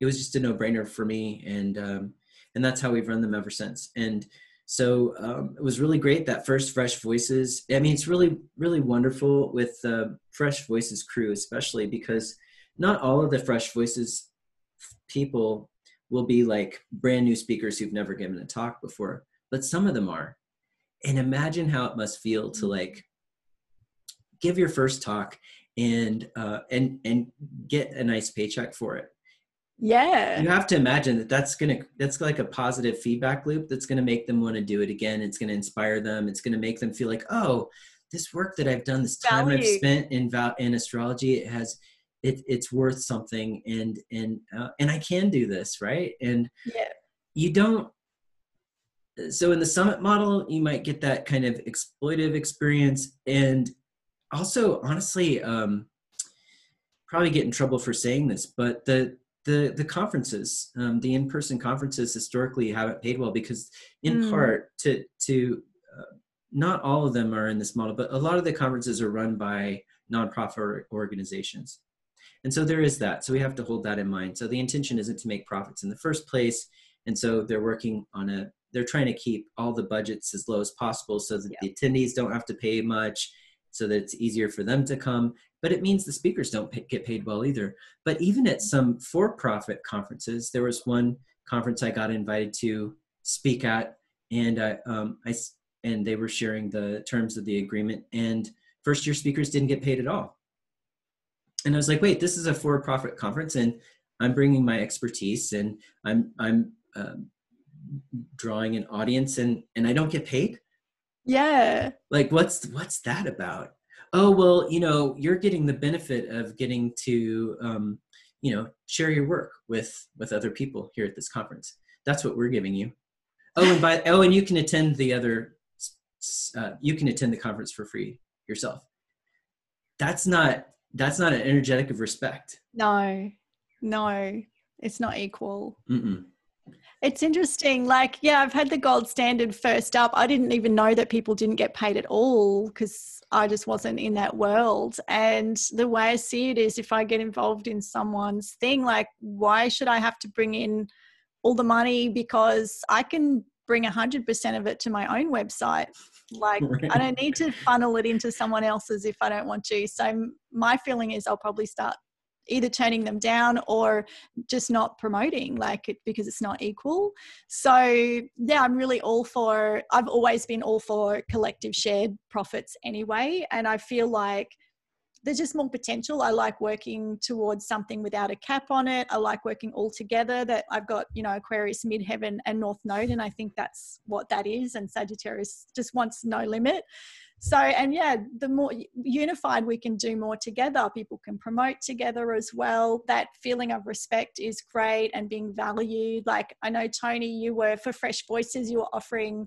it was just a no-brainer for me. And um and that's how we've run them ever since. And so um, it was really great that first fresh voices i mean it's really really wonderful with the fresh voices crew especially because not all of the fresh voices people will be like brand new speakers who've never given a talk before but some of them are and imagine how it must feel to like give your first talk and uh, and and get a nice paycheck for it. Yeah. You have to imagine that that's gonna that's like a positive feedback loop that's gonna make them want to do it again. It's gonna inspire them. It's gonna make them feel like oh this work that i've done this time Value. i've spent in in astrology it has it, it's worth something and and uh, and i can do this right? And yeah. you don't so in the summit model you might get that kind of exploitive experience and also honestly um probably get in trouble for saying this but the the the conferences um, the in-person conferences historically haven't paid well because in Mm. part to to uh, not all of them are in this model but a lot of the conferences are run by nonprofit organizations. And so there is that. So we have to hold that in mind. So the intention isn't to make profits in the first place. And so they're working on a they're trying to keep all the budgets as low as possible so that the attendees don't have to pay much so that it's easier for them to come. But it means the speakers don't pay, get paid well either. But even at some for-profit conferences there was one conference i got invited to speak at and i um i and they were sharing the terms of the agreement and first year speakers didn't get paid at all. And i was like wait this is a for-profit conference and i'm bringing my expertise and i'm i'm um, drawing an audience and and i don't get paid? Yeah. Like what's what's that about? Oh well you know you're getting the benefit of getting to um, you know share your work with with other people here at this conference. That's what we're giving you. Oh and by oh and you can attend the other uh, you can attend the conference for free yourself. That's not that's not an energetic of respect. No. No. It's not equal. Mm-mm. It's interesting. Like, yeah, I've had the gold standard first up. I didn't even know that people didn't get paid at all because I just wasn't in that world. And the way I see it is if I get involved in someone's thing, like, why should I have to bring in all the money? Because I can bring 100% of it to my own website. Like. I don't need to funnel it into someone else's if I don't want to. So, my feeling is I'll probably start either turning them down or just not promoting like it because it's not equal. So yeah i'm really all for i've always been all for collective shared profits anyway and i feel like there's just more potential. I like working towards something without a cap on it. I like working all together that i've got you know aquarius midheaven and north node and i think that's what that is and sagittarius just wants no limit so and yeah the more unified we can do more together. People can promote together as well. That feeling of respect is great and being valued. Like i know tony you were for fresh voices you were offering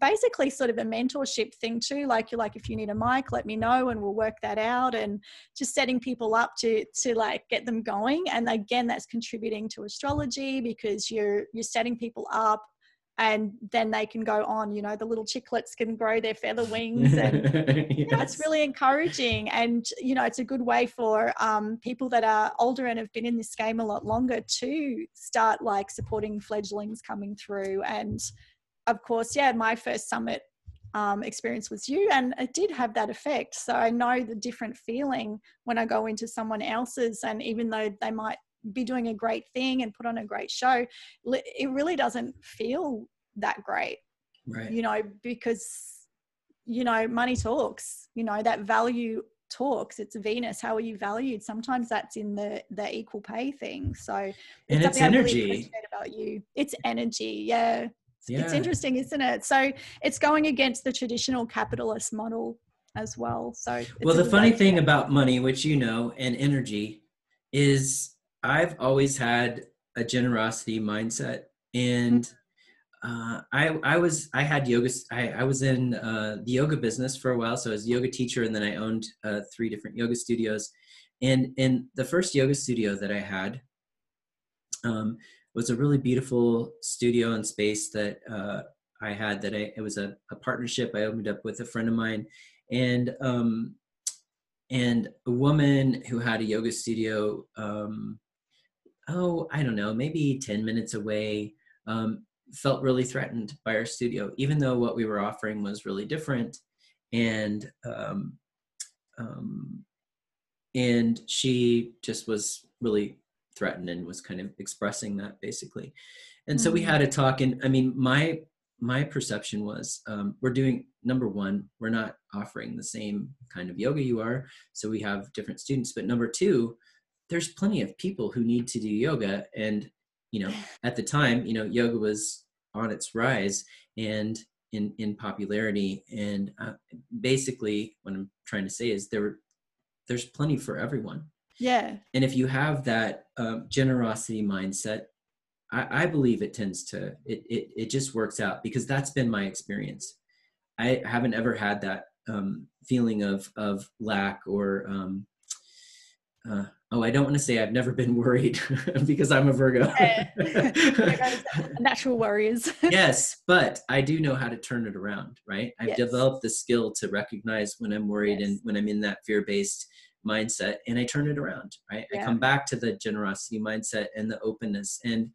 basically sort of a mentorship thing too. Like you're like if you need a mic let me know and we'll work that out. And just setting people up to to like get them going. And again that's contributing to astrology because you're you're setting people up and then they can go on you know the little chicklets can grow their feather wings and yeah, it's really encouraging. And you know it's a good way for um, people that are older and have been in this game a lot longer to start like supporting fledglings coming through. And of course yeah my first summit um, experience was you and it did have that effect. So i know the different feeling when i go into someone else's and even though they might be doing a great thing and put on a great show it really doesn't feel that great right. you know because you know money talks you know that value talks. It's venus how are you valued? Sometimes that's in the the equal pay thing. So and it's I really energy. about you. It's energy yeah. Yeah it's interesting isn't it? So it's going against the traditional capitalist model as well. So well the funny thing about money which you know and energy is i've always had a generosity mindset and uh, I, I was I had yoga I, I was in uh, the yoga business for a while so I was a yoga teacher and then I owned uh, three different yoga studios and in the first yoga studio that I had um, was a really beautiful studio and space that uh, I had. That I it was a, a, partnership I opened up with a friend of mine, and um, and a woman who had a yoga studio. Um, oh, I don't know, maybe ten minutes away. Um, felt really threatened by our studio, even though what we were offering was really different, and um, um, and she just was really threatened and was kind of expressing that basically and so we mm-hmm. had a talk and i mean my my perception was um, we're doing number one we're not offering the same kind of yoga you are so we have different students but number two there's plenty of people who need to do yoga and you know at the time you know yoga was on its rise and in in popularity and uh, basically what i'm trying to say is there there's plenty for everyone yeah. And if you have that um, generosity mindset, I, I, believe it tends to it, it it just works out because that's been my experience. I haven't ever had that um, feeling of of lack or um, uh, oh, I don't want to say I've never been worried because I'm a Virgo. Oh natural worries. yes, but I do know how to turn it around, right? I've yes. developed the skill to recognize when I'm worried yes. and when I'm in that fear based mindset and I turn it around, right? Yeah. I come back to the generosity mindset and the openness and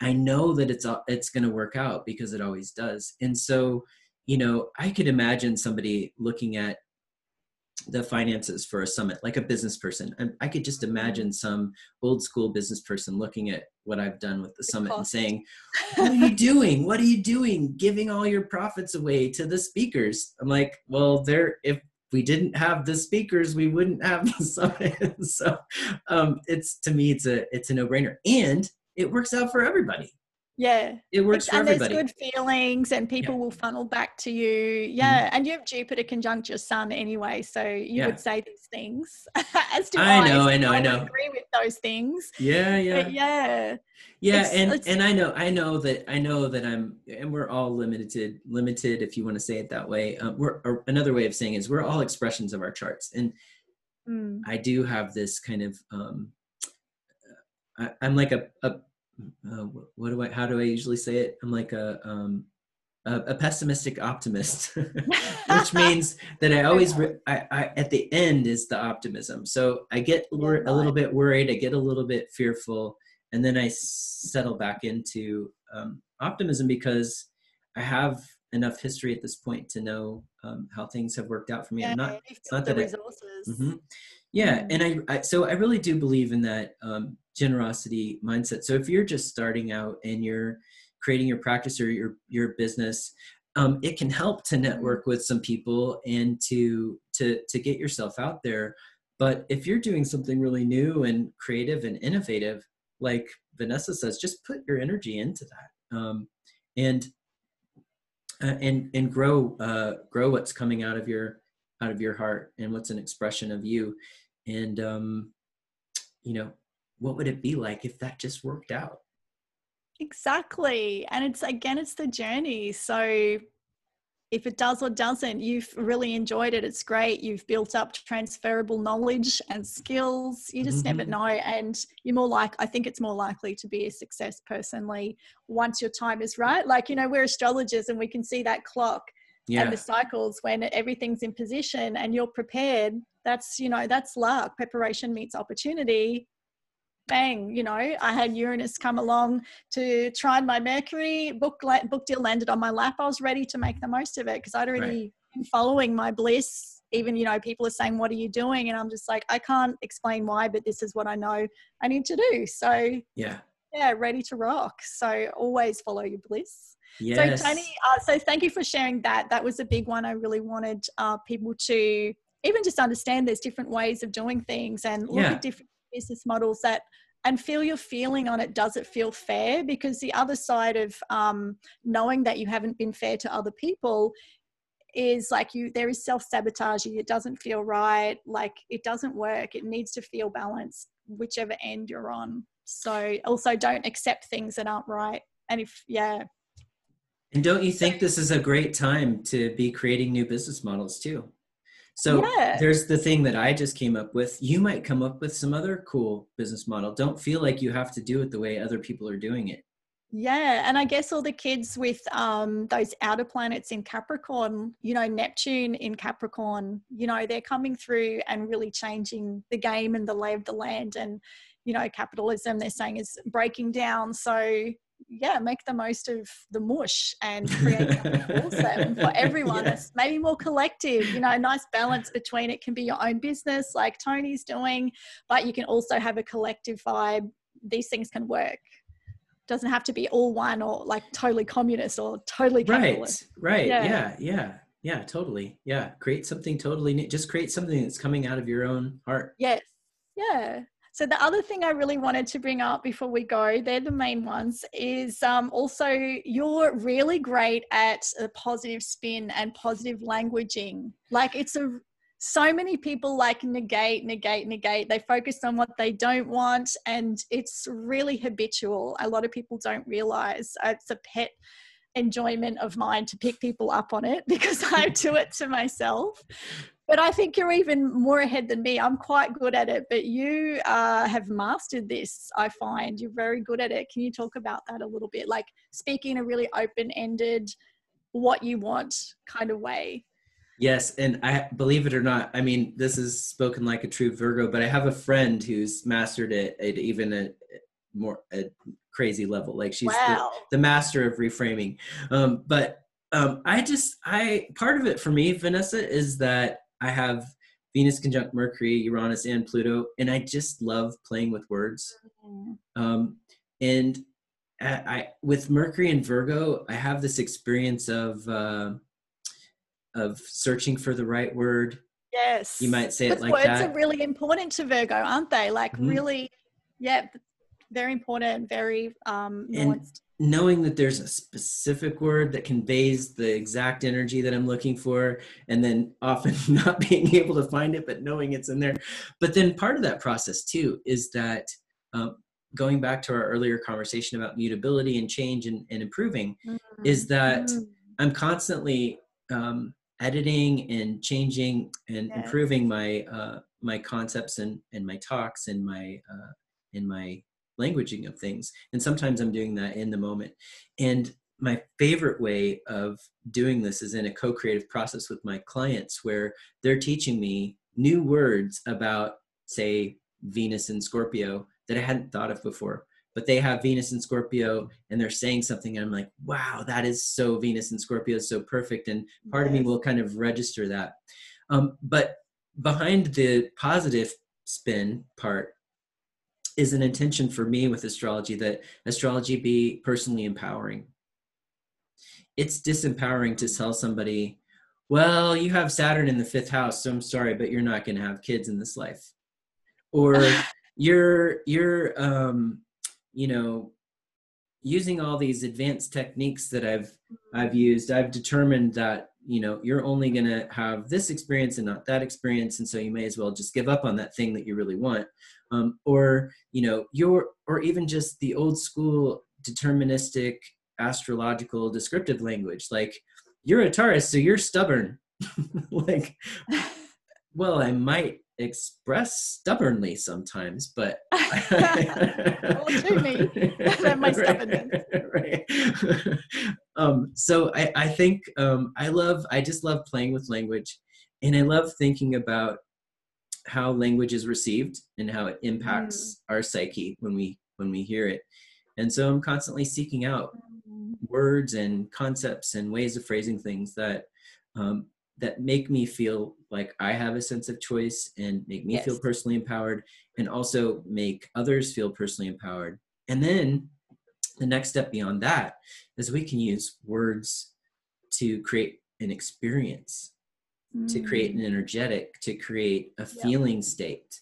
I know that it's it's going to work out because it always does. And so, you know, I could imagine somebody looking at the finances for a summit like a business person. And i could just imagine some old school business person looking at what i've done with the summit and saying what are you doing? What are you doing? Giving all your profits away to the speakers. I'm like well there if we didn't have the speakers, we wouldn't have the summit. so um, it's to me, it's a it's a no brainer, and it works out for everybody. Yeah, it works for and everybody. there's good feelings, and people yeah. will funnel back to you. Mm-hmm. Yeah, mm-hmm. and you have Jupiter conjunct your Sun anyway, so you yeah. would say these things. As do I. Know, I know, I know. Agree with those things. Yeah, yeah, but yeah, yeah, it's, and it's, and I know, I know that I know that I'm, and we're all limited, limited if you want to say it that way. Um, we're another way of saying is we're all expressions of our charts, and mm. I do have this kind of. Um, I, am like a, a uh, what do I? How do I usually say it? I'm like a um, a, a pessimistic optimist, which means that I always re- I, I, at the end is the optimism. So I get wor- a little bit worried, I get a little bit fearful, and then I settle back into um, optimism because I have enough history at this point to know um, how things have worked out for me. Yeah, I'm not, it's not that resources. I, mm-hmm. Yeah, mm-hmm. and I, I, so I really do believe in that um, generosity mindset. So if you're just starting out and you're creating your practice or your your business, um, it can help to mm-hmm. network with some people and to to to get yourself out there. But if you're doing something really new and creative and innovative, like Vanessa says, just put your energy into that, um, and uh, and and grow uh, grow what's coming out of your out of your heart and what's an expression of you, and um, you know what would it be like if that just worked out? Exactly. And it's again, it's the journey. So if it does or doesn't, you've really enjoyed it. It's great. You've built up transferable knowledge and skills. You just mm-hmm. never know. And you're more like, I think it's more likely to be a success personally once your time is right. Like, you know, we're astrologers and we can see that clock yeah. and the cycles when everything's in position and you're prepared. That's, you know, that's luck. Preparation meets opportunity bang, you know, I had Uranus come along to trine my Mercury book book deal landed on my lap. I was ready to make the most of it because I'd already right. been following my bliss. Even you know, people are saying, "What are you doing?" And I'm just like, I can't explain why, but this is what I know I need to do. So yeah, yeah, ready to rock. So always follow your bliss. Yes. So Tony, uh, so thank you for sharing that. That was a big one. I really wanted uh, people to even just understand there's different ways of doing things and look yeah. at different business models that and feel your feeling on it does it feel fair because the other side of um, knowing that you haven't been fair to other people is like you there is self-sabotaging it doesn't feel right like it doesn't work it needs to feel balanced whichever end you're on so also don't accept things that aren't right and if yeah and don't you think this is a great time to be creating new business models too So yeah. there's the thing that I just came up with. You might come up with some other cool business model. Don't feel like you have to do it the way other people are doing it. Yeah, and I guess all the kids with um, those outer planets in Capricorn, you know, Neptune in Capricorn, you know, they're coming through and really changing the game and the lay of the land. And, you know, capitalism, they're saying, is breaking down. So, yeah, make the most of the mush and create something awesome for everyone. Yeah. It's maybe more collective, you know, a nice balance between it can be your own business like Tony's doing, but you can also have a collective vibe. These things can work doesn't have to be all one or like totally communist or totally capitalist. Right, right, yeah. yeah, yeah, yeah, totally, yeah. Create something totally new. Just create something that's coming out of your own heart. Yes, yeah. So the other thing I really wanted to bring up before we go, they're the main ones, is um, also you're really great at a positive spin and positive languaging. Like it's a so many people like negate, negate, negate. They focus on what they don't want, and it's really habitual. A lot of people don't realize it's a pet enjoyment of mine to pick people up on it because I do it to myself. But I think you're even more ahead than me. I'm quite good at it, but you uh, have mastered this. I find you're very good at it. Can you talk about that a little bit? Like speaking in a really open ended, what you want kind of way. Yes, and I believe it or not, I mean, this is spoken like a true Virgo, but I have a friend who's mastered it at even a more a crazy level. Like she's wow. the, the, master of reframing. Um, but um, I just I part of it for me, Vanessa, is that I have Venus conjunct Mercury, Uranus, and Pluto, and I just love playing with words. Um, and I, I, with Mercury and Virgo, I have this experience of. Uh, of searching for the right word. Yes. You might say it like words that. Words are really important to Virgo, aren't they? Like mm-hmm. really, yeah, very important, very um and knowing that there's a specific word that conveys the exact energy that I'm looking for, and then often not being able to find it, but knowing it's in there. But then part of that process too is that um, going back to our earlier conversation about mutability and change and, and improving, mm-hmm. is that mm-hmm. I'm constantly um, editing and changing and yes. improving my uh, my concepts and and my talks and my uh, in my languaging of things and sometimes i'm doing that in the moment and my favorite way of doing this is in a co-creative process with my clients where they're teaching me new words about say venus and scorpio that i hadn't thought of before but they have Venus and Scorpio and they're saying something and I'm like, wow, that is so Venus and Scorpio is so perfect. And part yes. of me will kind of register that. Um, but behind the positive spin part is an intention for me with astrology that astrology be personally empowering. It's disempowering to tell somebody, well, you have Saturn in the fifth house, so I'm sorry, but you're not going to have kids in this life. Or you're you're um, you know using all these advanced techniques that i've i've used i've determined that you know you're only going to have this experience and not that experience and so you may as well just give up on that thing that you really want um, or you know your or even just the old school deterministic astrological descriptive language like you're a taurus so you're stubborn like well i might express stubbornly sometimes, but well, to me, my stubbornness. right. um, so I, I think um, I love, I just love playing with language, and I love thinking about how language is received and how it impacts mm. our psyche when we when we hear it. And so I'm constantly seeking out mm. words and concepts and ways of phrasing things that um, that make me feel like I have a sense of choice and make me yes. feel personally empowered and also make others feel personally empowered. And then the next step beyond that is we can use words to create an experience, mm. to create an mm. energetic, to create a feeling state.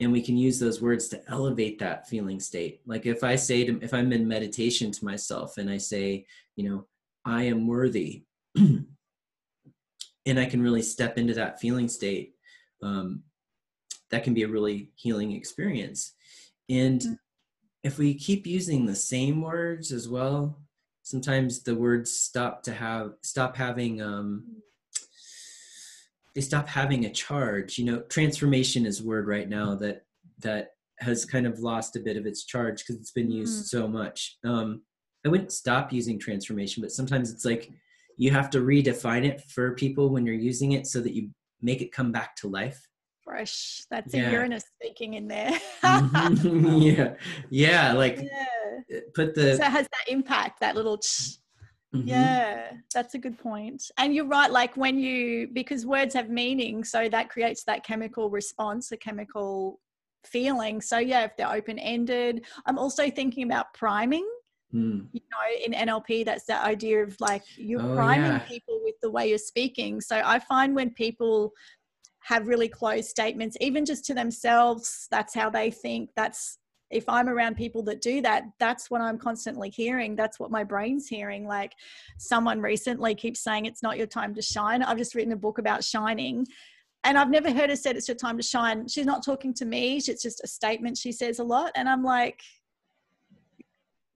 And we can use those words to elevate that feeling state. Like if I say to, if I'm in meditation to myself and I say, you know, I am worthy, and I can really step into that feeling state, um, that can be a really healing experience. And mm-hmm. if we keep using the same words as well, sometimes the words stop to have stop having um, they stop having a charge you know transformation is a word right now that that has kind of lost a bit of its charge because it's been used mm. so much um i wouldn't stop using transformation but sometimes it's like you have to redefine it for people when you're using it so that you make it come back to life fresh that's yeah. a uranus speaking in there mm-hmm. yeah yeah like yeah. put the so it has that impact that little Mm-hmm. Yeah, that's a good point. And you're right, like when you, because words have meaning, so that creates that chemical response, a chemical feeling. So, yeah, if they're open ended, I'm also thinking about priming. Mm. You know, in NLP, that's the idea of like you're oh, priming yeah. people with the way you're speaking. So, I find when people have really closed statements, even just to themselves, that's how they think, that's if I'm around people that do that, that's what I'm constantly hearing. That's what my brain's hearing. Like someone recently keeps saying it's not your time to shine. I've just written a book about shining. And I've never heard her said it's your time to shine. She's not talking to me. It's just a statement she says a lot. And I'm like,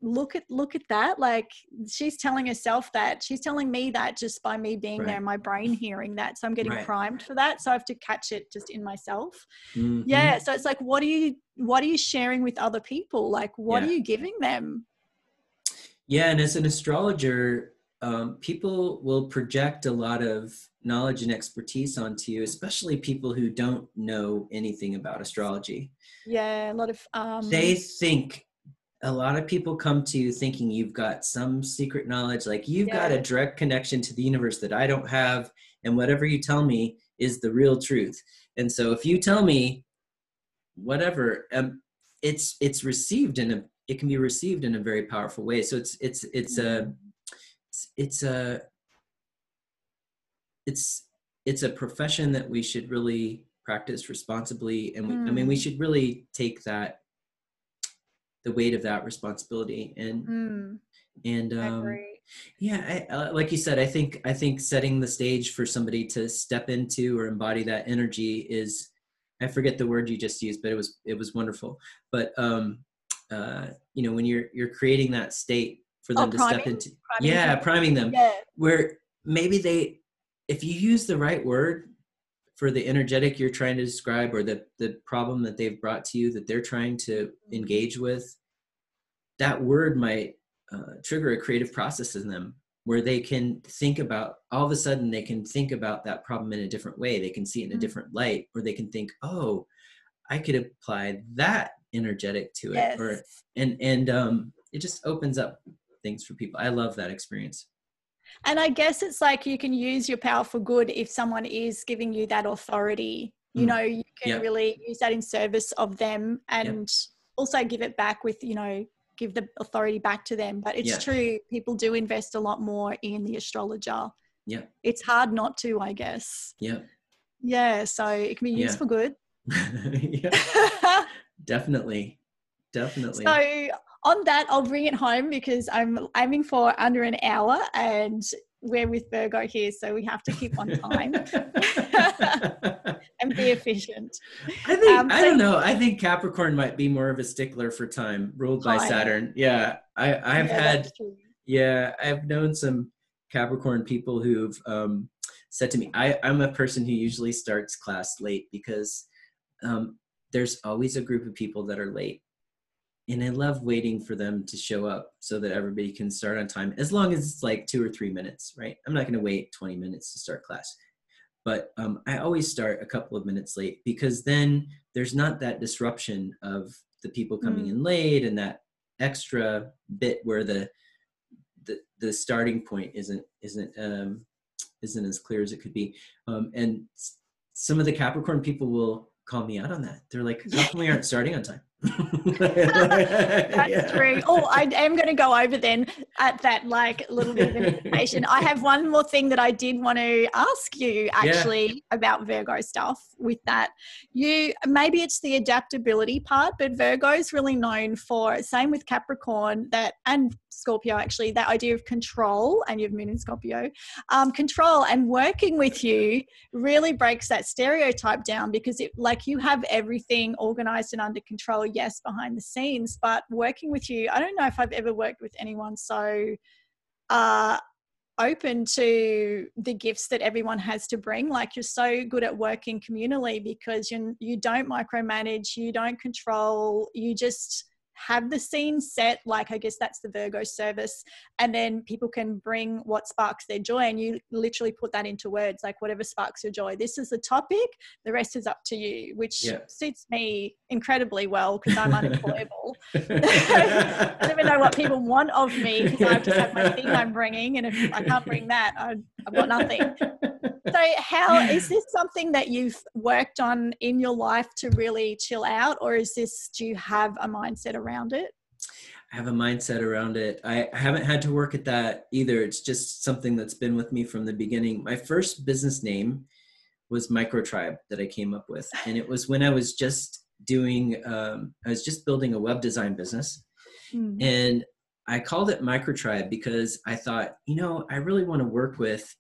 look at look at that like she's telling herself that she's telling me that just by me being right. there my brain hearing that so i'm getting right. primed for that so i have to catch it just in myself mm-hmm. yeah so it's like what are you what are you sharing with other people like what yeah. are you giving them yeah and as an astrologer um, people will project a lot of knowledge and expertise onto you especially people who don't know anything about astrology yeah a lot of um, they think a lot of people come to you thinking you've got some secret knowledge, like you've yeah. got a direct connection to the universe that I don't have, and whatever you tell me is the real truth. And so if you tell me whatever, um, it's it's received in a it can be received in a very powerful way. So it's it's it's a it's a it's it's a profession that we should really practice responsibly and we, mm. i mean we hmm. should really take that the weight of that responsibility and mm. and um, yeah I, uh, like you said i think i think setting the stage for somebody to step into or embody that energy is i forget the word you just used but it was it was wonderful but um uh you know when you're you're creating that state for them oh, to priming? step into priming yeah them. priming them where maybe they if you use the right word for the energetic you're trying to describe or the the problem that they've brought to you that they're trying to engage with that word might uh, trigger a creative process in them where they can think about all of a sudden they can think about that problem in a different way they can see it in a mm-hmm. different light or they can think oh i could apply that energetic to it yes. or and and um it just opens up things for people i love that experience and I guess it's like you can use your power for good if someone is giving you that authority. You mm. know, you can yep. really use that in service of them and yep. also give it back with, you know, give the authority back to them. But it's true, people do invest a lot more in the astrologer. Yeah. It's hard not to, I guess. Yeah. Yeah. So it can be used for good. yeah. Definitely. Definitely. So on that, I'll bring it home because I'm aiming for under an hour and we're with Virgo here, so we have to keep on time and be efficient. I think um, I don't know. I think Capricorn might be more of a stickler for time, ruled by Saturn. Yeah, I I've yeah, had yeah I've known some Capricorn people who've um, said to me, I I'm a person who usually starts class late because um, there's always a group of people that are late and I love waiting for them to show up so that everybody can start on time, as long as it's like two or three minutes, right? I'm not going to wait 20 minutes to start class. But um, I always start a couple of minutes late because then there's not that disruption of the people coming mm. in late and that extra bit where the the, the starting point isn't isn't um, isn't as clear as it could be. Um, and some of the Capricorn people will call me out on that. They're like, "How come we aren't starting on time?" That's yeah. true. Oh, I am going to go over then at that like little bit of information. I have one more thing that I did want to ask you actually yeah. about Virgo stuff with that. You maybe it's the adaptability part, but Virgo is really known for same with Capricorn that and Scorpio actually that idea of control and you've moon in Scorpio. Um, control and working with you really breaks that stereotype down because it like you have everything organized and under control yes, behind the scenes, but working with you, I don't know if I've ever worked with anyone so uh, open to the gifts that everyone has to bring. Like you're so good at working communally because you you don't micromanage, you don't control, you just have the scene set like i guess that's the virgo service and then people can bring what sparks their joy and you literally put that into words like whatever sparks your joy. This is the topic the rest is up to you which yeah. suits me incredibly well because i'm unemployable. I don't even know what people want of me because i have to have my thing i'm bringing and if i can't bring that I, i've got nothing. So how is this something that you've worked on in your life to really chill out or is this do you have a mindset around it I have a mindset around it. I haven't had to work at that either. It's just something that's been with me from the beginning. My first business name was Microtribe that I came up with, and it was when I was just doing. Um, I was just building a web design business, mm-hmm. and I called it Microtribe because I thought, you know, I really want to work with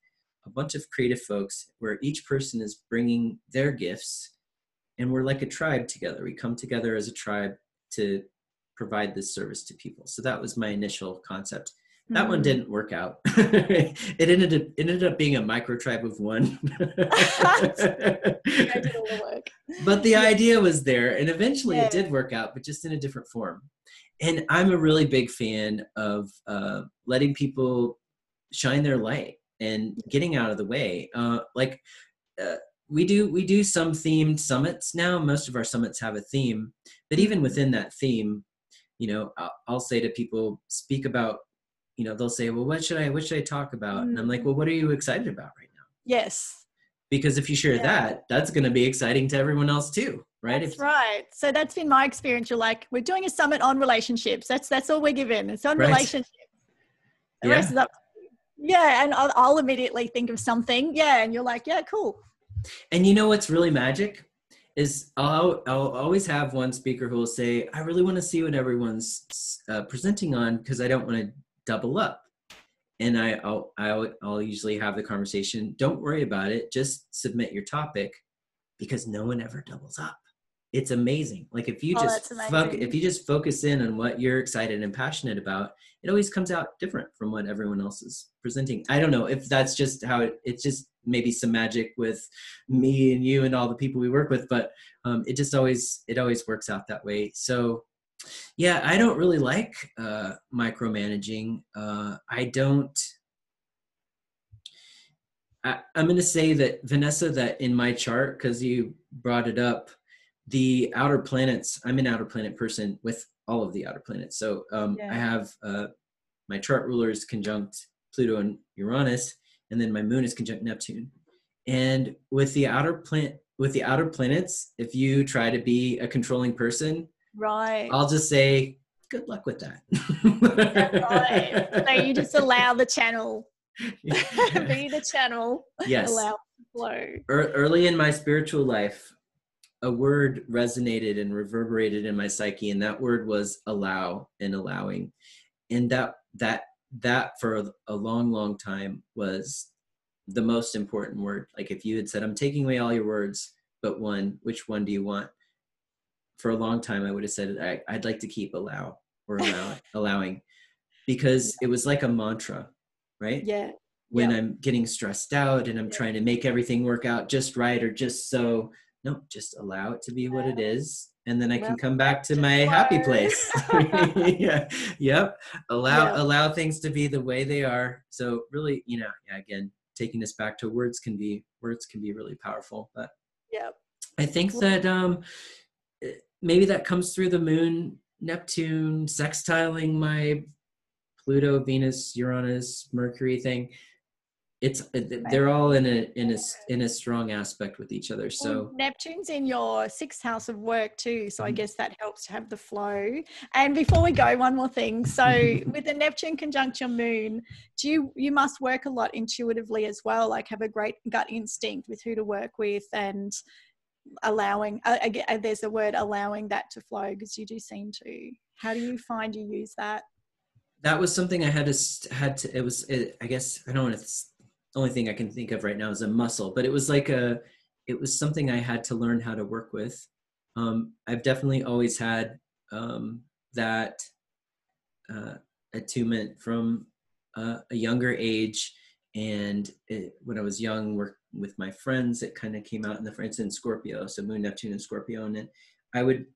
a bunch of creative folks where each person is bringing their gifts and we're like a tribe together we come together as a tribe to provide this service to people so that was my initial concept that mm-hmm. one didn't work out it ended up ended up being a micro tribe of one but the idea was there and eventually yeah. it did work out but just in a different form and i'm a really big fan of uh, letting people shine their light and getting out of the way. Uh, like uh, we do, we do some themed summits now. Most of our summits have a theme, but even mm-hmm. within that theme, you know, I'll, I'll say to people, speak about, you know, they'll say, well, what should I, what should I talk about? Mm-hmm. And I'm like, mm. well, what are you excited about right now? Yes. Because if you share yeah. that, that's going to be exciting to everyone else too right? That's if, right. So that's been my experience. You're like, we're doing a summit on relationships. That's that's all we're given. It's on right. relationships. The yeah. rest is up yeah and I'll, I'll immediately think of something yeah and you're like yeah cool and you know what's really magic is I'll, I'll always have one speaker who will say, I really want to see what everyone's uh, presenting on because I don't want to double up. And I, I'll, I'll, I'll usually have the conversation, don't worry about it, just submit your topic because no one ever doubles up it's amazing. Like if you oh, just fo- if you just focus in on what you're excited and passionate about, it always comes out different from what everyone else is presenting. I don't know if that's just how it, it's just maybe some magic with me and you and all the people we work with, but um, it just always it always works out that way. So yeah, I don't really like uh, micromanaging. Uh, I don't. I, I'm going to say that Vanessa, that in my chart, because you brought it up, the outer planets i'm an outer planet person with all of the outer planets. So um, yeah. i have uh, my chart ruler is conjunct pluto and uranus and then my moon is conjunct neptune. And with the outer planet with the outer planets if you try to be a controlling person right. I'll just say good luck with that. Right. so you just allow the channel. Be the channel. Yes. Allow flow. Early in my spiritual life a word resonated and reverberated in my psyche and that word was allow and allowing. And that that that for a, long long time was the most important word. Like if you had said i'm taking away all your words but one which one do you want? For a long time i would have said I, would like to keep allow or allow, allowing because it was like a mantra right? Yeah. When yeah. i'm getting stressed out and i'm yeah. trying to make everything work out just right or just so no, just allow it to be what it is. And then I can come back to my happy place. yeah. Yep. Allow yeah. allow things to be the way they are. So really, you know, yeah, again, taking this back to words can be words can be really powerful. But yeah. I think that um eh, maybe that comes through the moon, Neptune sextiling my Pluto, Venus, Uranus, Mercury thing it's they're all in a in a in a strong aspect with each other so neptune's in your sixth house of work too so mm-hmm. i guess that helps to have the flow and before we go one more thing so with the neptune conjunction moon do you you must work a lot intuitively as well like have a great gut instinct with who to work with and allowing uh, again there's a word allowing that to flow because you do seem to how do you find you use that that was something I had to had to. It was. It, I guess I don't know. It's only thing I can think of right now is a muscle, but it was like a, it was something I had to learn how to work with. Um, I've definitely always had um, that uh, attunement from uh, a younger age, and it, when I was young, work with my friends, it kind of came out in the friends in Scorpio, so Moon, Neptune, and Scorpio, and I would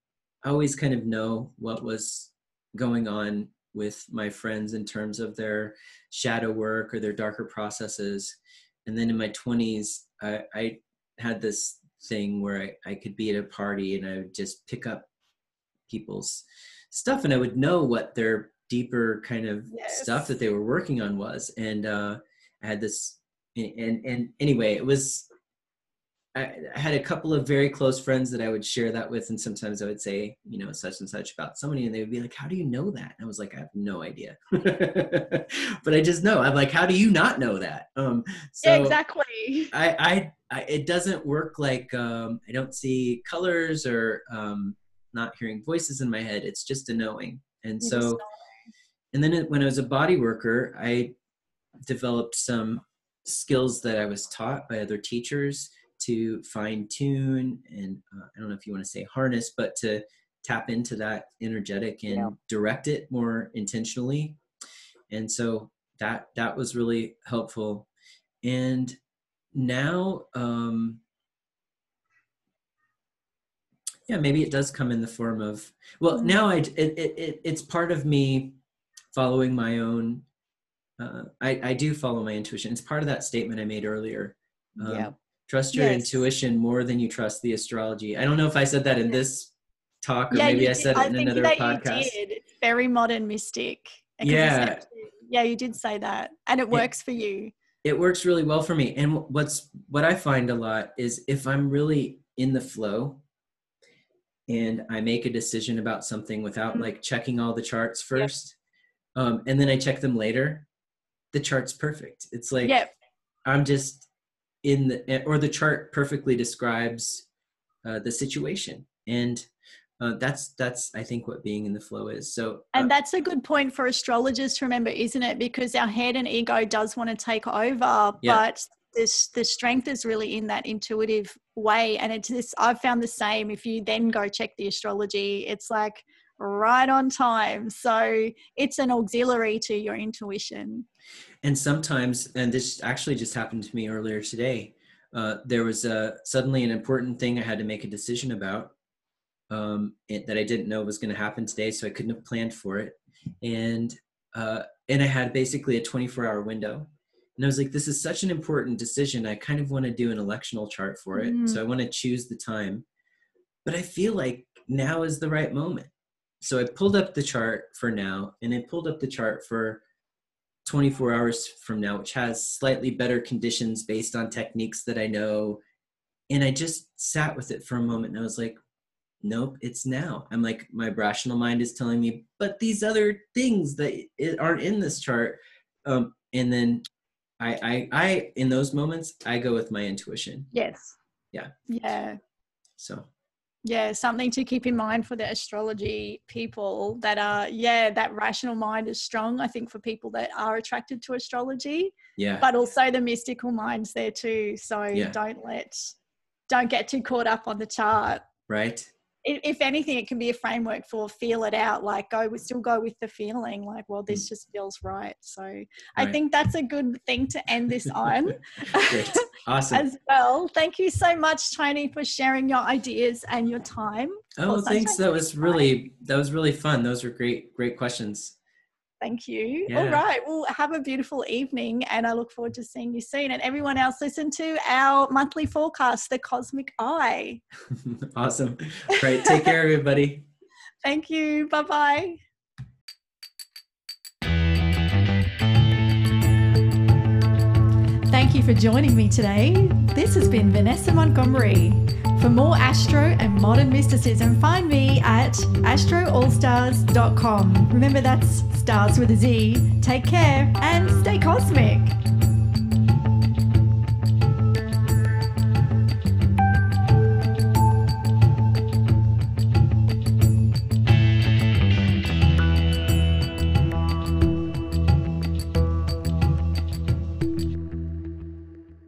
always kind of know what was going on with my friends in terms of their shadow work or their darker processes. And then in my 20s, I, I had this thing where I, I could be at a party and I would just pick up people's stuff and I would know what their deeper kind of yes. stuff that they were working on was. And uh, I had this, and, and anyway, it was I, had a couple of very close friends that I would share that with, and sometimes I would say, you know, such and such about somebody, and they would be like, "How do you know that?" And I was like, "I have no idea," but I just know. I'm like, "How do you not know that?" Um, so yeah, exactly. I, I, I, it doesn't work like um, I don't see colors or um, not hearing voices in my head. It's just a knowing, and you so, and then when I was a body worker, I developed some skills that I was taught by other teachers to fine tune and uh, I don't know if you want to say harness, but to tap into that energetic and yeah. direct it more intentionally. And so that that was really helpful. And now, um, yeah, maybe it does come in the form of well, mm-hmm. now I it, it, it it's part of me following my own. Uh, I I do follow my intuition. It's part of that statement I made earlier. Um, yeah Trust your yes. intuition more than you trust the astrology. I don't know if I said that in this talk or yeah, maybe I said it in another podcast. You did. Very modern mystic. Yeah. Yeah, you did say that. And it works it, for you. It works really well for me. And what's what I find a lot is if I'm really in the flow and I make a decision about something without mm-hmm. like checking all the charts first, yep. um, and then I check them later, the chart's perfect. It's like yep. I'm just in the or the chart perfectly describes uh, the situation. And uh, that's that's i think what being in the flow is. So uh, and that's a good point for astrologers to remember isn't it? Because our head and ego does want to take over yeah. but this the strength is really in that intuitive way. And it's this i've found the same. If you then go check the astrology it's like right on time. So it's an auxiliary to your intuition. And sometimes and this actually just happened to me earlier today uh, there was a, suddenly an important thing i had to make a decision about um, it, that i didn't know was going to happen today so i couldn't have planned for it. And uh, and i had basically a 24 hour window. And i was like this is such an important decision. I kind of want to do an electional chart for it mm. so i want to choose the time. But i feel like now is the right moment so i pulled up the chart for now and i pulled up the chart for 24 hours from now, which has slightly better conditions based on techniques that I know. And I just sat with it for a moment and I was like, nope, it's now. I'm like, my rational mind is telling me, but these other things that aren't in this chart. Um, and then I, I, I, in those moments, I go with my intuition. Yes. Yeah. Yeah. So yeah something to keep in mind for the astrology people that are yeah that rational mind is strong i think for people that are attracted to astrology yeah. but also the mystical minds there too. So yeah. don't let don't get too caught up on the chart. Right if anything, it can be a framework for feel it out. Like go, we still go with the feeling. Like, well, this mm. just feels right. So right. I think that's a good thing to end this on. Awesome. As well. Thank you so much, Tony, for sharing your ideas and your time. Oh, thanks. That was really that was really fun. Those were great, great questions. Thank you. Yeah. All right. Well, have a beautiful evening and I look forward to seeing you soon. And everyone else, listen to our monthly forecast, The Cosmic Eye. awesome. Great. Take care, everybody. Thank you. Bye bye. Thank you for joining me today. This has been Vanessa Montgomery. For more astro and modern mysticism, find me at astroallstarz.com. Remember, that's stars with a Z. Take care and stay cosmic.